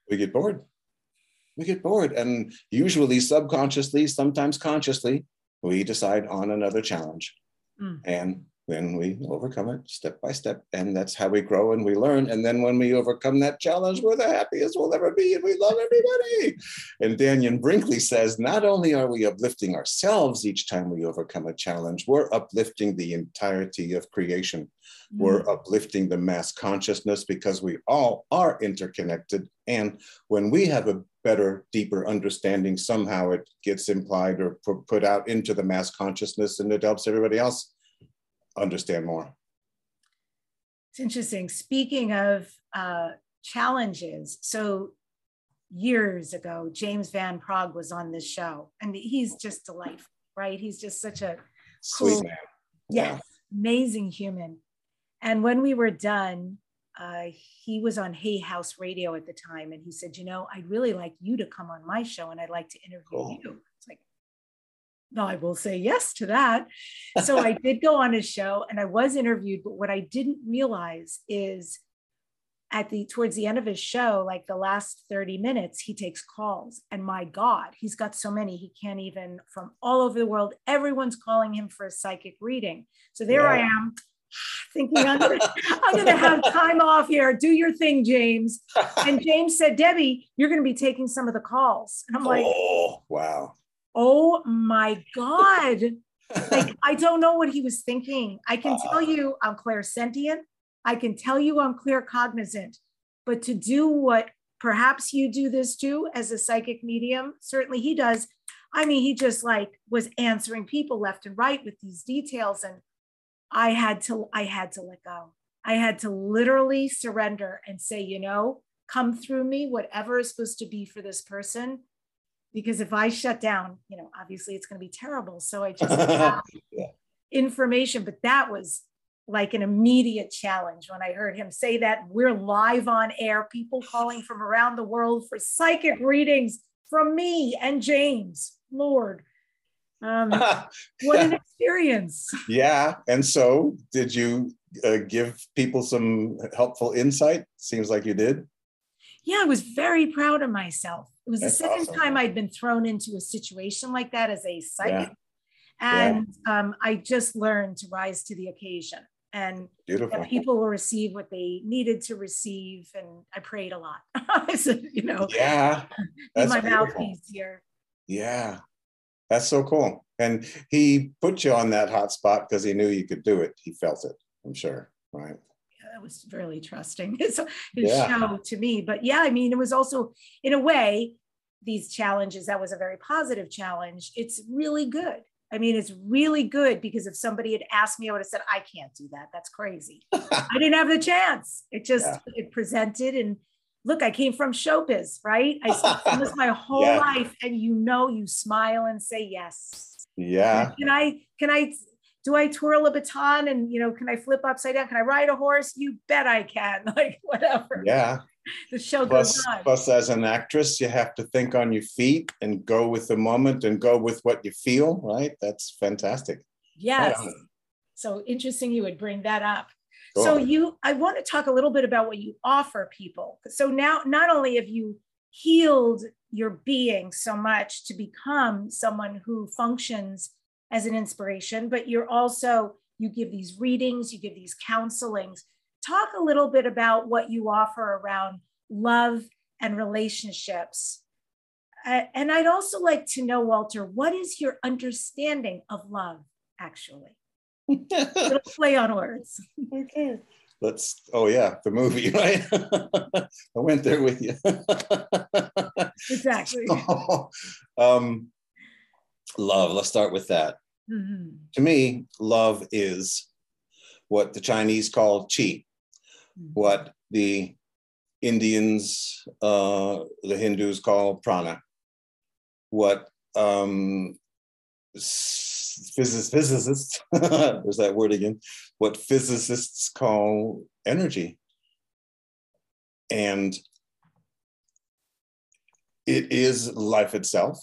we get bored. We get bored. And usually, subconsciously, sometimes consciously, we decide on another challenge. Mm. And then we overcome it step by step. And that's how we grow and we learn. And then when we overcome that challenge, we're the happiest we'll ever be and we love everybody. And Dannion Brinkley says not only are we uplifting ourselves each time we overcome a challenge, we're uplifting the entirety of creation. Mm-hmm. We're uplifting the mass consciousness because we all are interconnected. And when we have a better, deeper understanding, somehow it gets implied or put out into the mass consciousness and it helps everybody else understand more. It's interesting. Speaking of uh, challenges, so years ago, James Van Praagh was on this show, and he's just delightful, right? He's just such a sweet cool, man. Yes, yeah. amazing human. And when we were done, uh, he was on Hay House Radio at the time, and he said, "You know, I'd really like you to come on my show, and I'd like to interview cool. you." I will say yes to that. So I did go on his show and I was interviewed, but what I didn't realize is at the towards the end of his show, like the last 30 minutes, he takes calls. And my God, he's got so many, he can't even from all over the world. Everyone's calling him for a psychic reading. So there yeah. I am thinking I'm gonna, have time off here. Do your thing, James. And James said, Debbie, you're gonna be taking some of the calls. And I'm like, oh wow Oh my God. like, I don't know what he was thinking. I can tell you I'm clairsentient. I can tell you I'm clear cognizant. But to do what perhaps you do this too as a psychic medium, certainly he does. I mean, he just like was answering people left and right with these details. And I had to, I had to let go. I had to literally surrender and say, you know, come through me, whatever is supposed to be for this person. Because if I shut down, you know, obviously it's going to be terrible. So I just yeah. information, but that was like an immediate challenge when I heard him say that. We're live on air, people calling from around the world for psychic readings from me and James. Lord. Um, what an experience. Yeah. And so, did you uh, give people some helpful insight? Seems like you did. Yeah, I was very proud of myself. It was That's the second awesome. time I'd been thrown into a situation like that as a psychic. Yeah. And yeah. Um, I just learned to rise to the occasion and people will receive what they needed to receive. And I prayed a lot. I said, you know, yeah, that's my beautiful. mouthpiece here. Yeah, that's so cool. And he put you on that hot spot because he knew you could do it. He felt it, I'm sure. Right. Yeah, that was really trusting his, his yeah. show to me. But yeah, I mean, it was also, in a way, these challenges, that was a very positive challenge. It's really good I mean, it's really good because if somebody had asked me, I would have said, I can't do that. That's crazy. I didn't have the chance. It just yeah. it presented and look, I came from showbiz, right? I spent this my whole yeah. life, and you know, you smile and say yes. Yeah. Can I? Can I? Do I twirl a baton and you know? Can I flip upside down? Can I ride a horse? You bet I can. Like whatever. Yeah. the show plus, goes on. Plus, as an actress, you have to think on your feet and go with the moment and go with what you feel. Right? That's fantastic. Yes. So interesting you would bring that up. Cool. So you, I want to talk a little bit about what you offer people. So now, not only have you healed your being so much to become someone who functions as an inspiration, but you're also you give these readings, you give these counselings talk a little bit about what you offer around love and relationships. And I'd also like to know, Walter, what is your understanding of love, actually? Little play on words. Okay. Let's, oh, yeah, the movie, right? I went there with you. exactly. So, um, love, let's start with that. Mm-hmm. To me, love is what the Chinese call qi what the Indians, uh, the Hindus call prana, what um, physicists, physicists there's that word again, what physicists call energy. And it is life itself.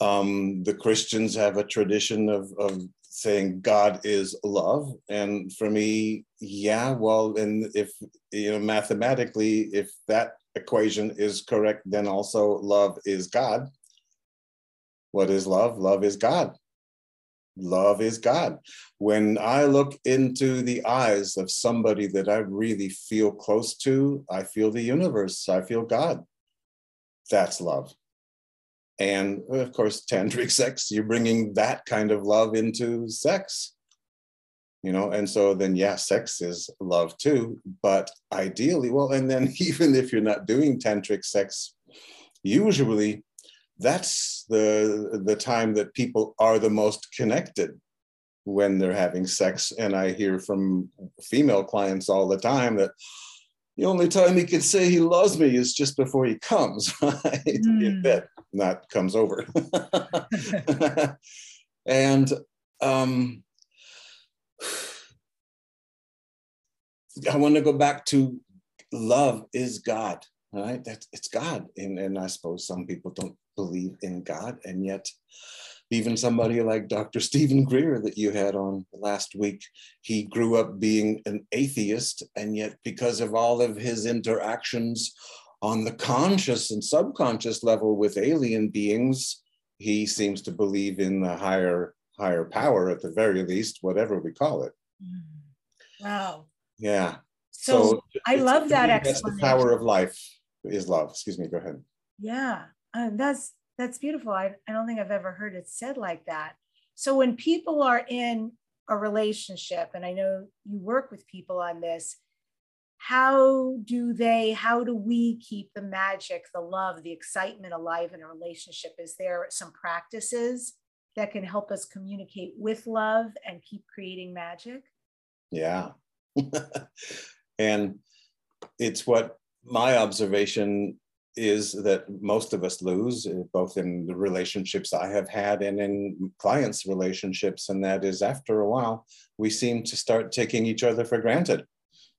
Um, the Christians have a tradition of, of saying God is love. And for me, yeah, well, and if, you know, mathematically, if that equation is correct, then also love is God. What is love? Love is God. Love is God. When I look into the eyes of somebody that I really feel close to, I feel the universe, I feel God. That's love and of course tantric sex you're bringing that kind of love into sex you know and so then yeah sex is love too but ideally well and then even if you're not doing tantric sex usually that's the the time that people are the most connected when they're having sex and i hear from female clients all the time that the only time he can say he loves me is just before he comes right mm. in bed not comes over. and um, I want to go back to love is God, right? That's it's God. And, and I suppose some people don't believe in God, and yet even somebody like Dr. Steven Greer that you had on last week, he grew up being an atheist, and yet because of all of his interactions on the conscious and subconscious level with alien beings, he seems to believe in the higher higher power at the very least, whatever we call it. Mm. Wow. Yeah. So, so I love that That's the power of life is love. Excuse me. Go ahead. Yeah, uh, that's that's beautiful. I, I don't think I've ever heard it said like that. So when people are in a relationship, and I know you work with people on this, how do they, how do we keep the magic, the love, the excitement alive in a relationship? Is there some practices that can help us communicate with love and keep creating magic? Yeah. and it's what my observation is that most of us lose, uh, both in the relationships I have had and in clients' relationships. And that is after a while, we seem to start taking each other for granted.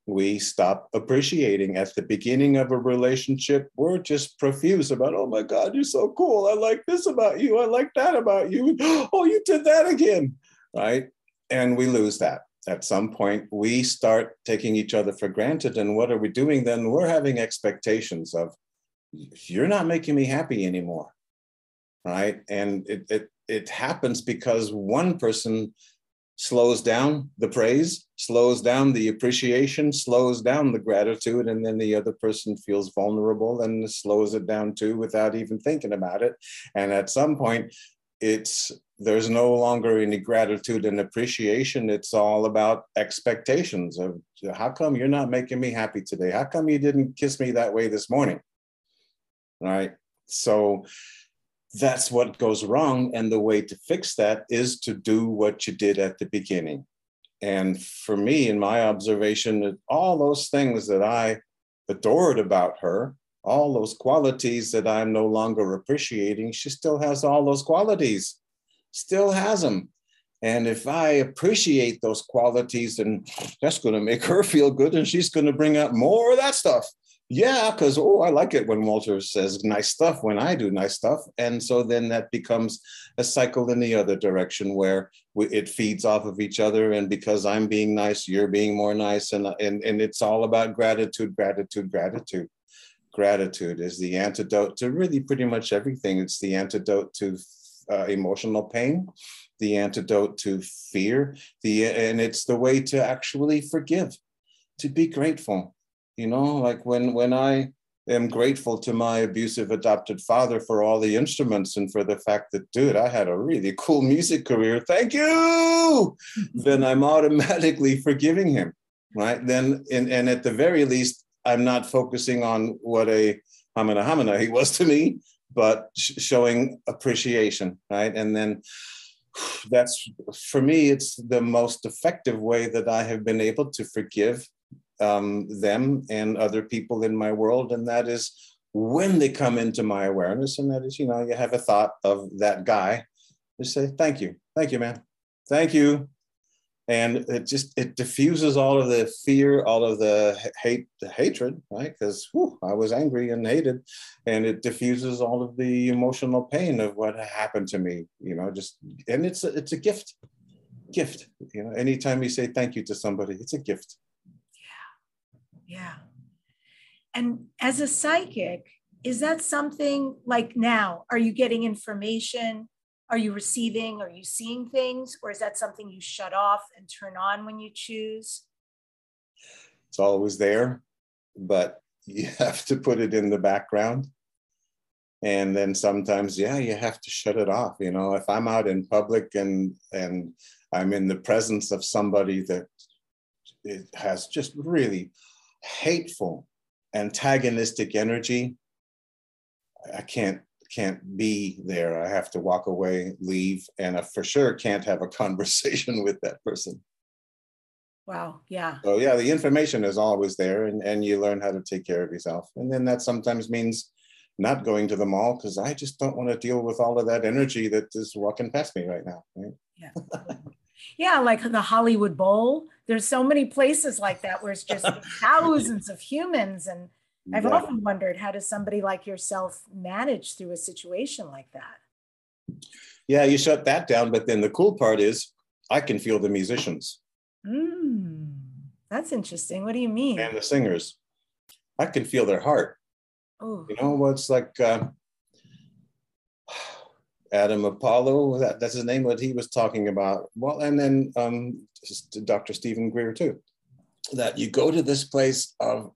We stop appreciating at the beginning of a relationship. We're just profuse about, oh my God, you're so cool. I like this about you. I like that about you. Oh, you did that again. Right. And we lose that at some point we start taking each other for granted and what are we doing then we're having expectations of you're not making me happy anymore right and it it, it happens because one person slows down the praise slows down the appreciation slows down the gratitude and then the other person feels vulnerable and slows it down too without even thinking about it and at some point it's there's no longer any gratitude and appreciation. It's all about expectations of how come you're not making me happy today? How come you didn't kiss me that way this morning? Right. So that's what goes wrong. And the way to fix that is to do what you did at the beginning. And for me, in my observation, all those things that I adored about her, all those qualities that I'm no longer appreciating, she still has all those qualities still has them. And if I appreciate those qualities, then that's going to make her feel good and she's going to bring out more of that stuff. Yeah, because, oh, I like it when Walter says nice stuff when I do nice stuff. And so then that becomes a cycle in the other direction where we, it feeds off of each other. And because I'm being nice, you're being more nice. And, and, and it's all about gratitude, gratitude, gratitude. Gratitude is the antidote to really pretty much everything. It's the antidote to uh, emotional pain, the antidote to fear, the and it's the way to actually forgive, to be grateful. You know, like when when I am grateful to my abusive adopted father for all the instruments and for the fact that, dude, I had a really cool music career. Thank you. then I'm automatically forgiving him, right? Then, and, and at the very least, I'm not focusing on what a hamana hamana he was to me, but sh- showing appreciation, right? And then that's for me, it's the most effective way that I have been able to forgive um, them and other people in my world. And that is when they come into my awareness, and that is, you know, you have a thought of that guy, just say, thank you, thank you, man, thank you and it just it diffuses all of the fear all of the hate the hatred right because i was angry and hated and it diffuses all of the emotional pain of what happened to me you know just and it's a, it's a gift gift you know anytime you say thank you to somebody it's a gift yeah and as a psychic is that something like now are you getting information are you receiving? Are you seeing things? Or is that something you shut off and turn on when you choose? It's always there, but you have to put it in the background. And then sometimes, yeah, you have to shut it off. You know, if I'm out in public and and I'm in the presence of somebody that it has just really hateful, antagonistic energy, I can't can't be there. I have to walk away, leave, and I for sure can't have a conversation with that person. Wow. Yeah. So yeah, the information is always there and, and you learn how to take care of yourself. And then that sometimes means not going to the mall because I just don't want to deal with all of that energy that is walking past me right now. Right? Yeah. yeah, like the Hollywood Bowl. There's so many places like that where it's just thousands of humans and I've yeah. often wondered how does somebody like yourself manage through a situation like that? Yeah, you shut that down, but then the cool part is I can feel the musicians. Mm, that's interesting. What do you mean? And the singers. I can feel their heart. Oh. You know, what's like uh, Adam Apollo, that, that's his name, what he was talking about. Well, and then um, Dr. Steven Greer, too. That you go to this place of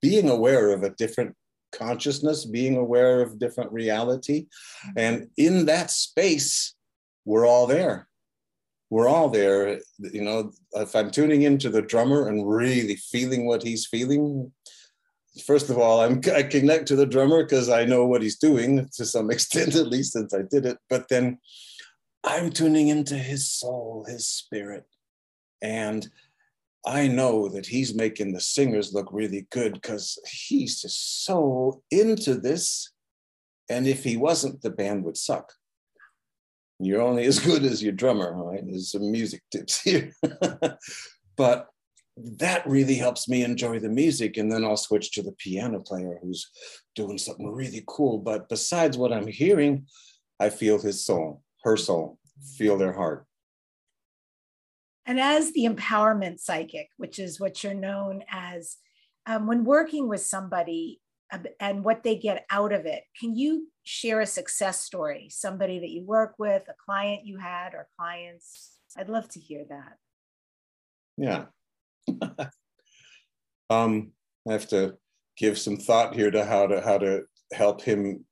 being aware of a different consciousness, being aware of different reality. And in that space, we're all there. We're all there. You know, if I'm tuning into the drummer and really feeling what he's feeling, first of all, I'm, I connect to the drummer because I know what he's doing to some extent, at least since I did it. But then I'm tuning into his soul, his spirit. And I know that he's making the singers look really good because he's just so into this. And if he wasn't, the band would suck. You're only as good as your drummer, right? There's some music tips here. but that really helps me enjoy the music. And then I'll switch to the piano player who's doing something really cool. But besides what I'm hearing, I feel his soul, her soul, feel their heart. And as the empowerment psychic, which is what you're known as, um, when working with somebody and what they get out of it, can you share a success story? Somebody that you work with, a client you had, or clients? I'd love to hear that. Yeah. um, I have to give some thought here to how to how to help him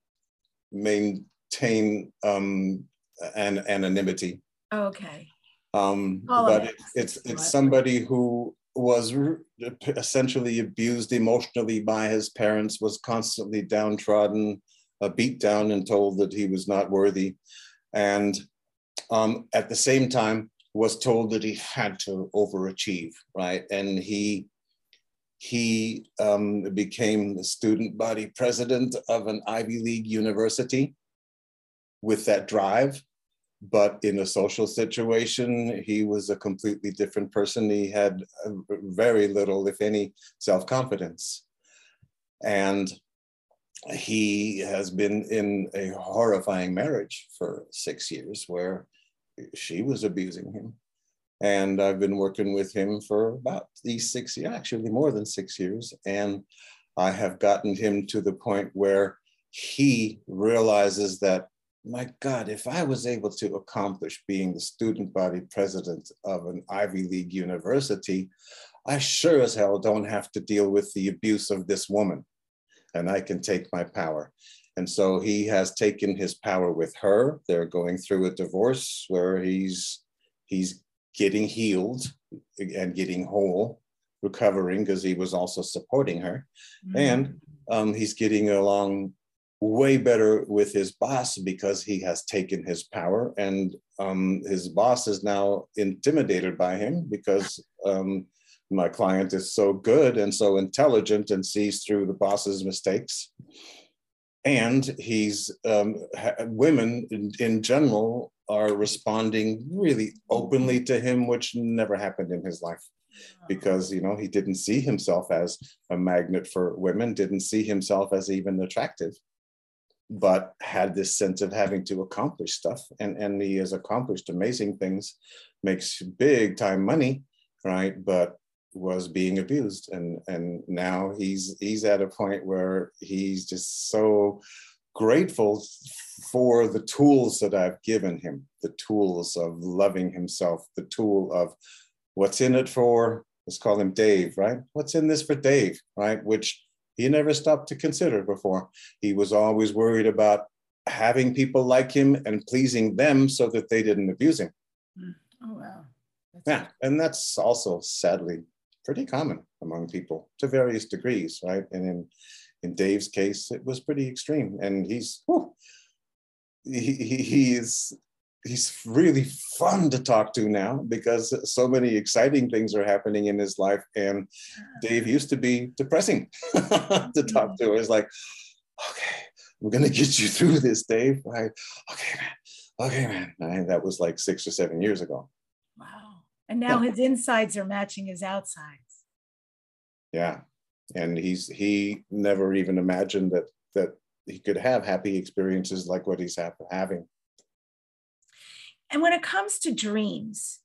maintain um, an anonymity. Okay. Um, but it, it's it's somebody who was essentially abused emotionally by his parents, was constantly downtrodden, uh, beat down, and told that he was not worthy, and um, at the same time was told that he had to overachieve, right? And he he um, became the student body president of an Ivy League university with that drive but in a social situation, he was a completely different person. He had very little, if any, self confidence. And he has been in a horrifying marriage for six years where she was abusing him. And I've been working with him for about these six years, actually more than six years. And I have gotten him to the point where he realizes that my God, if I was able to accomplish being the student body president of an Ivy League university, I sure as hell don't have to deal with the abuse of this woman and I can take my power. And so he has taken his power with her. They're going through a divorce where he's he's getting healed and getting whole, recovering because he was also supporting her. Mm-hmm. And um, he's getting along way better with his boss because he has taken his power and um, his boss is now intimidated by him because um, my client is so good and so intelligent and sees through the boss's mistakes and he's um, women in, in general are responding really openly to him which never happened in his life because you know he didn't see himself as a magnet for women didn't see himself as even attractive but had this sense of having to accomplish stuff. And, and he has accomplished amazing things, makes big time money, right? But was being abused. And, and now he's, he's at a point where he's just so grateful for the tools that I've given him, the tools of loving himself, the tool of what's in it for, let's call him Dave, right? What's in this for Dave, right? Which he never stopped to consider before. He was always worried about having people like him and pleasing them so that they didn't abuse him. Mm. Oh, wow. That's yeah. And that's also sadly pretty common among people to various degrees, right? And in, in Dave's case, it was pretty extreme. And he's, whew, he, he, he he's really fun to talk to now because so many exciting things are happening in his life. And dave used to be depressing to talk to. It's like okay we're gonna get you through this dave. Right okay man. Okay man. And that was like six or seven years ago and now his insides are matching his outsides yeah and he's he never even imagined that that he could have happy experiences like what he's having and when it comes to dreams,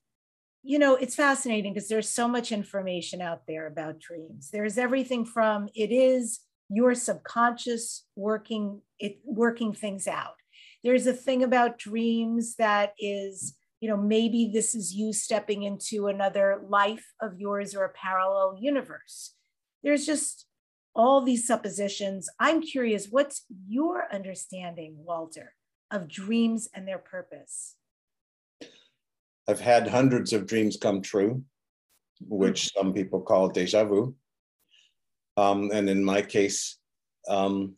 you know, it's fascinating because there's so much information out there about dreams. There's everything from it is your subconscious working it working things out. There's a thing about dreams that is, you know, maybe this is you stepping into another life of yours or a parallel universe. There's just all these suppositions. I'm curious, what's your understanding, Walter, of dreams and their purpose? I've had hundreds of dreams come true, which mm-hmm. some people call deja vu. Um, and in my case, um,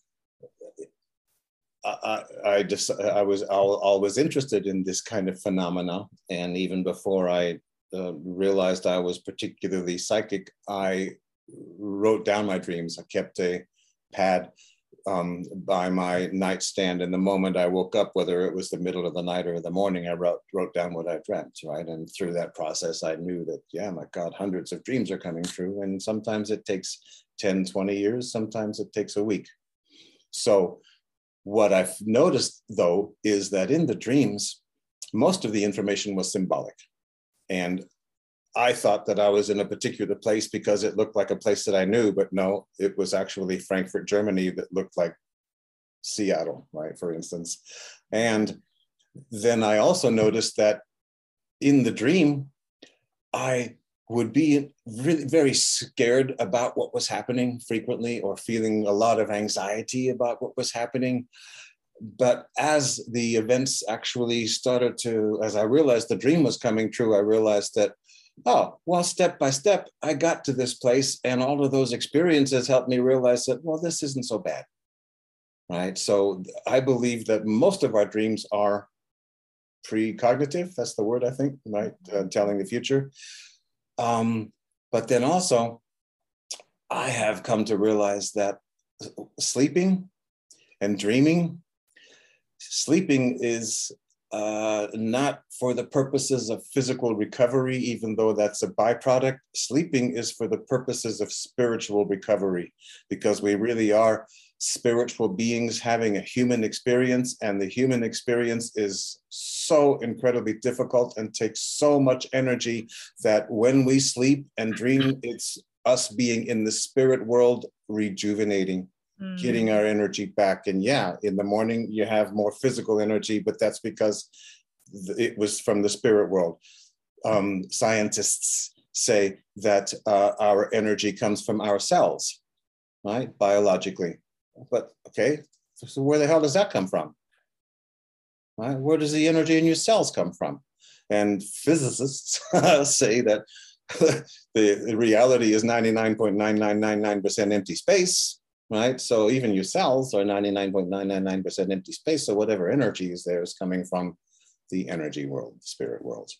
I, I, just I was always interested in this kind of phenomena, and even before I uh, realized I was particularly psychic, I wrote down my dreams. I kept a pad um, by my nightstand. And the moment I woke up, whether it was the middle of the night or the morning, I wrote, wrote down what I dreamt, right? And through that process, I knew that, yeah, my God, hundreds of dreams are coming true. And sometimes it takes 10, 20 years, sometimes it takes a week. So, what I've noticed though is that in the dreams, most of the information was symbolic. And I thought that I was in a particular place because it looked like a place that I knew, but no, it was actually Frankfurt, Germany that looked like Seattle, right, for instance. And then I also noticed that in the dream, I would be really very scared about what was happening frequently or feeling a lot of anxiety about what was happening. But as the events actually started to, as I realized the dream was coming true, I realized that oh, well, step by step, I got to this place, and all of those experiences helped me realize that, well, this isn't so bad. Right. So I believe that most of our dreams are precognitive. That's the word, I think, right? Uh, telling the future. Um, but then also, I have come to realize that sleeping and dreaming, sleeping is uh, not for the purposes of physical recovery, even though that's a byproduct. Sleeping is for the purposes of spiritual recovery, because we really are spiritual beings having a human experience, and the human experience is so incredibly difficult and takes so much energy that when we sleep and dream, it's us being in the spirit world rejuvenating mm. getting our energy back. And yeah, in the morning you have more physical energy, but that's because it was from the spirit world. Um, scientists say that uh, our energy comes from our cells, right? Biologically. But okay, so where the hell does that come from? Right? Where does the energy in your cells come from? And physicists say that the reality is 99.9999% empty space right? So even your cells are 99.999% empty space. So whatever energy is there is coming from the energy world, the spirit world.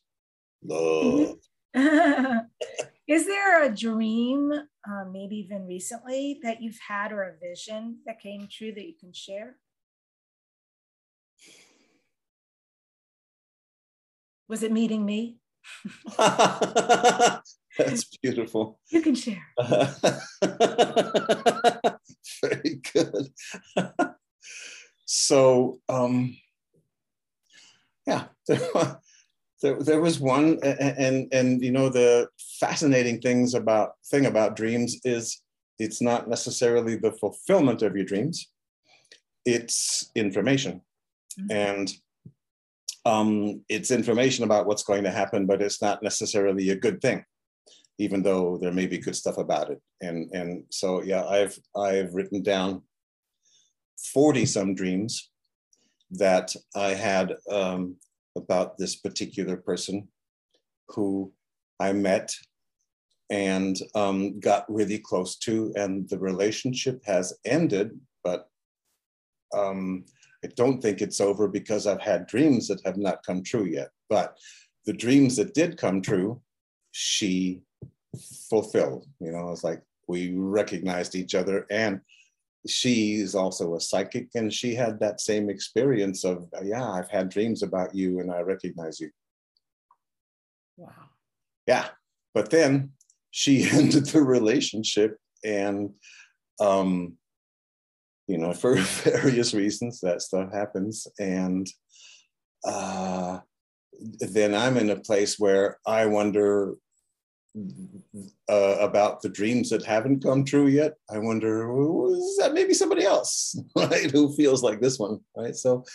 Mm-hmm. Love. is there a dream, uh, maybe even recently, that you've had or a vision that came true that you can share? Was it meeting me? That's beautiful. You can share. Very good. so, um, yeah, there, there, there, was one, and, and and you know the fascinating things about thing about dreams is it's not necessarily the fulfillment of your dreams; it's information, mm-hmm. and um, it's information about what's going to happen, but it's not necessarily a good thing even though there may be good stuff about it. And and so yeah, I've I've written down 40 some dreams that I had um, about this particular person who I met and um, got really close to, and the relationship has ended, but um, I don't think it's over because I've had dreams that have not come true yet. But the dreams that did come true, she fulfilled. You know, it's like we recognized each other and she is also a psychic and she had that same experience of yeah i've had dreams about you and i recognize you. Wow. Yeah but then she ended the relationship and um you know for various reasons that stuff happens and uh then i'm in a place where i wonder uh, about the dreams that haven't come true yet. I wonder, is that maybe somebody else, right, who feels like this one, right? So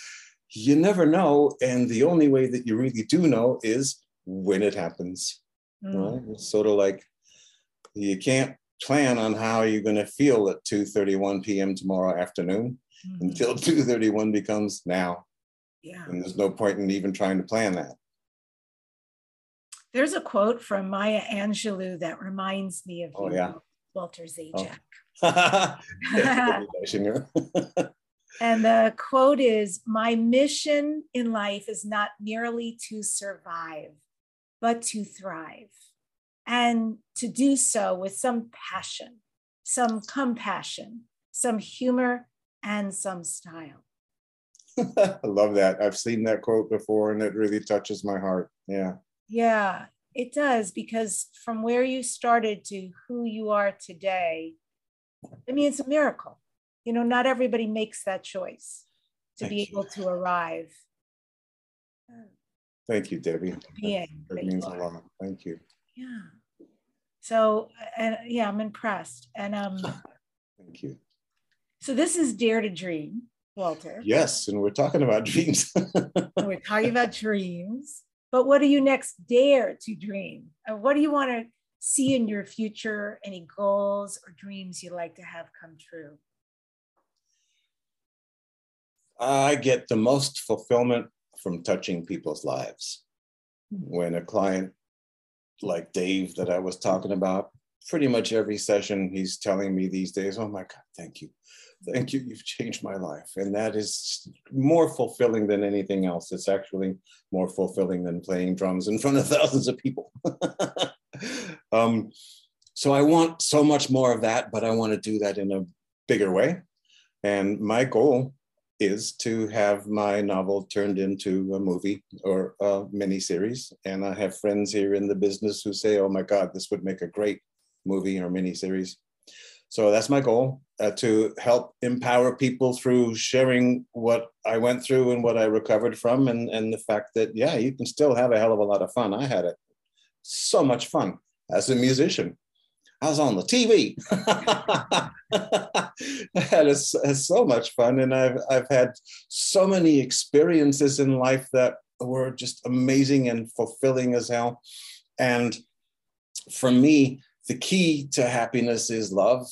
you never know. And the only way that you really do know is when it happens, mm. right? It's sort of like you can't plan on how you're going to feel at 2:31 p.m. tomorrow afternoon mm-hmm. until 2:31 becomes now. Yeah. And there's no point in even trying to plan that. There's a quote from Maya Angelou that reminds me of oh, you, yeah. Walter Zajac. Oh. and the quote is My mission in life is not merely to survive, but to thrive, and to do so with some passion, some compassion, some humor, and some style. I love that. I've seen that quote before and it really touches my heart. Yeah. Yeah, it does because from where you started to who you are today, I mean, it's a miracle. You know, not everybody makes that choice to Thank be you. able to arrive. Thank you, Debbie. Being that that means a lot. Thank you. Yeah. So, and yeah, I'm impressed. And um, Thank you. so this is Dare to Dream, Walter. Yes, and we're talking about dreams. We're talking about dreams. But what do you next dare to dream? And what do you want to see in your future? Any goals or dreams you'd like to have come true? I get the most fulfillment from touching people's lives. Hmm. When a client like Dave that I was talking about, pretty much every session he's telling me these days, oh my God, thank you. Thank you. You've changed my life. And that is more fulfilling than anything else. It's actually more fulfilling than playing drums in front of thousands of people. um, so I want so much more of that, but I want to do that in a bigger way. And my goal is to have my novel turned into a movie or a miniseries. And I have friends here in the business who say, oh my God, this would make a great movie or miniseries. So that's my goal uh, to help empower people through sharing what I went through and what I recovered from, and, and the fact that, yeah, you can still have a hell of a lot of fun. I had it so much fun as a musician. I was on the TV. I had a, a, so much fun, and I've I've had so many experiences in life that were just amazing and fulfilling as hell. And for me, the key to happiness is love,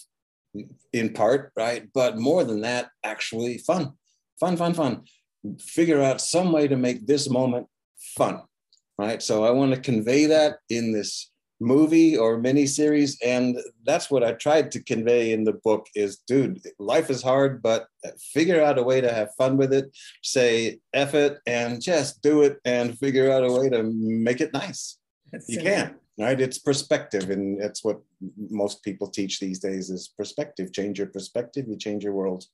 in part, right? But more than that, actually fun, fun, fun, fun. Figure out some way to make this moment fun, right? So I want to convey that in this movie or miniseries and that's what i tried to convey in the book is dude life is hard but figure out a way to have fun with it say F it and just do it and figure out a way to make it nice That's you can right it's perspective and that's what most people teach these days is perspective change your perspective you change your world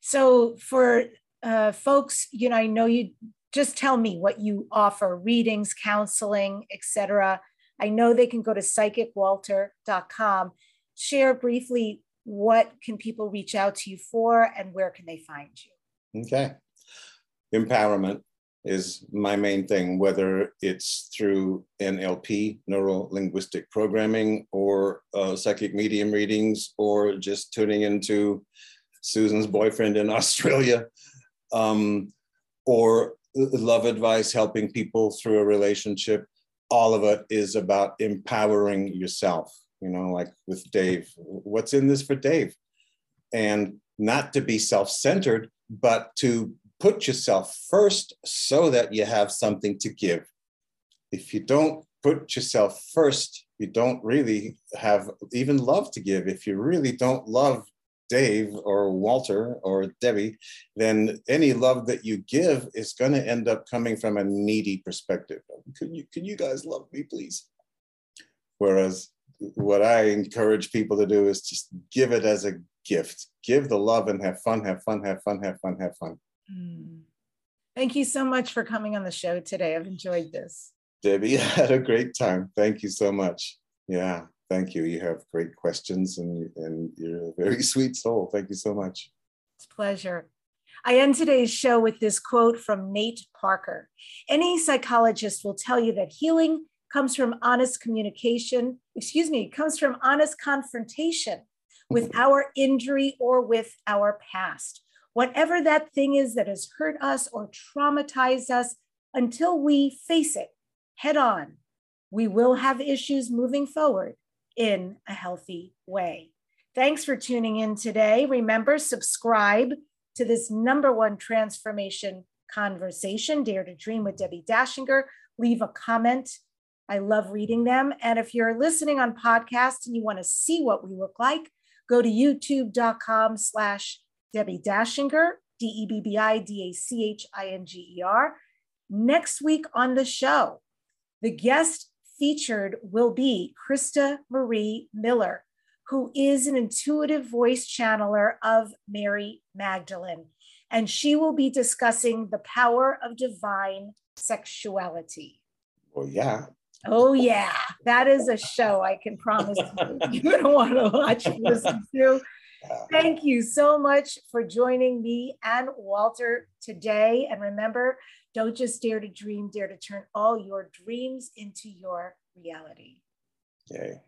so for uh, folks you know i know you just tell me what you offer readings counseling etc I know they can go to psychicwalter.com. Share briefly what can people reach out to you for and where can they find you? Okay. Empowerment is my main thing, whether it's through NLP, neuro linguistic programming, or uh, psychic medium readings, or just tuning into Susan's boyfriend in Australia, um, or love advice, helping people through a relationship all of it is about empowering yourself, you know, like with Dave. What's in this for Dave? And not to be self centered, but to put yourself first so that you have something to give. If you don't put yourself first, you don't really have even love to give. If you really don't love Dave or Walter or Debbie, then any love that you give is going to end up coming from a needy perspective. Can you, can you guys love me, please? Whereas what I encourage people to do is just give it as a gift. Give the love and have fun, have fun, have fun, have fun, have fun. Mm. Thank you so much for coming on the show today. I've enjoyed this. Debbie, I had a great time. Thank you so much. Yeah. Thank you. You have great questions and, and you're a very sweet soul. Thank you so much. It's a pleasure. I end today's show with this quote from Nate Parker. Any psychologist will tell you that healing comes from honest communication, excuse me, comes from honest confrontation with our injury or with our past. Whatever that thing is that has hurt us or traumatized us, until we face it head on, we will have issues moving forward in a healthy way. Thanks for tuning in today. Remember, subscribe to this number one transformation conversation, Dare to Dream with Debbie Dachinger. Leave a comment. I love reading them. And if you're listening on podcast and you want to see what we look like, go to youtube.com slash Debbie Dachinger, D-E-B-B-I-D-A-C-H-I-N-G-E-R. Next week on the show, the guest featured will be Krista Marie Miller, who is an intuitive voice channeler of Mary Magdalene and she will be discussing the power of divine sexuality. Well, yeah. Oh, yeah. That is a show I can promise you. You're going to want to watch and listen to. Thank you so much for joining me and Walter today. And remember, don't just dare to dream, dare to turn all your dreams into your reality. Yay.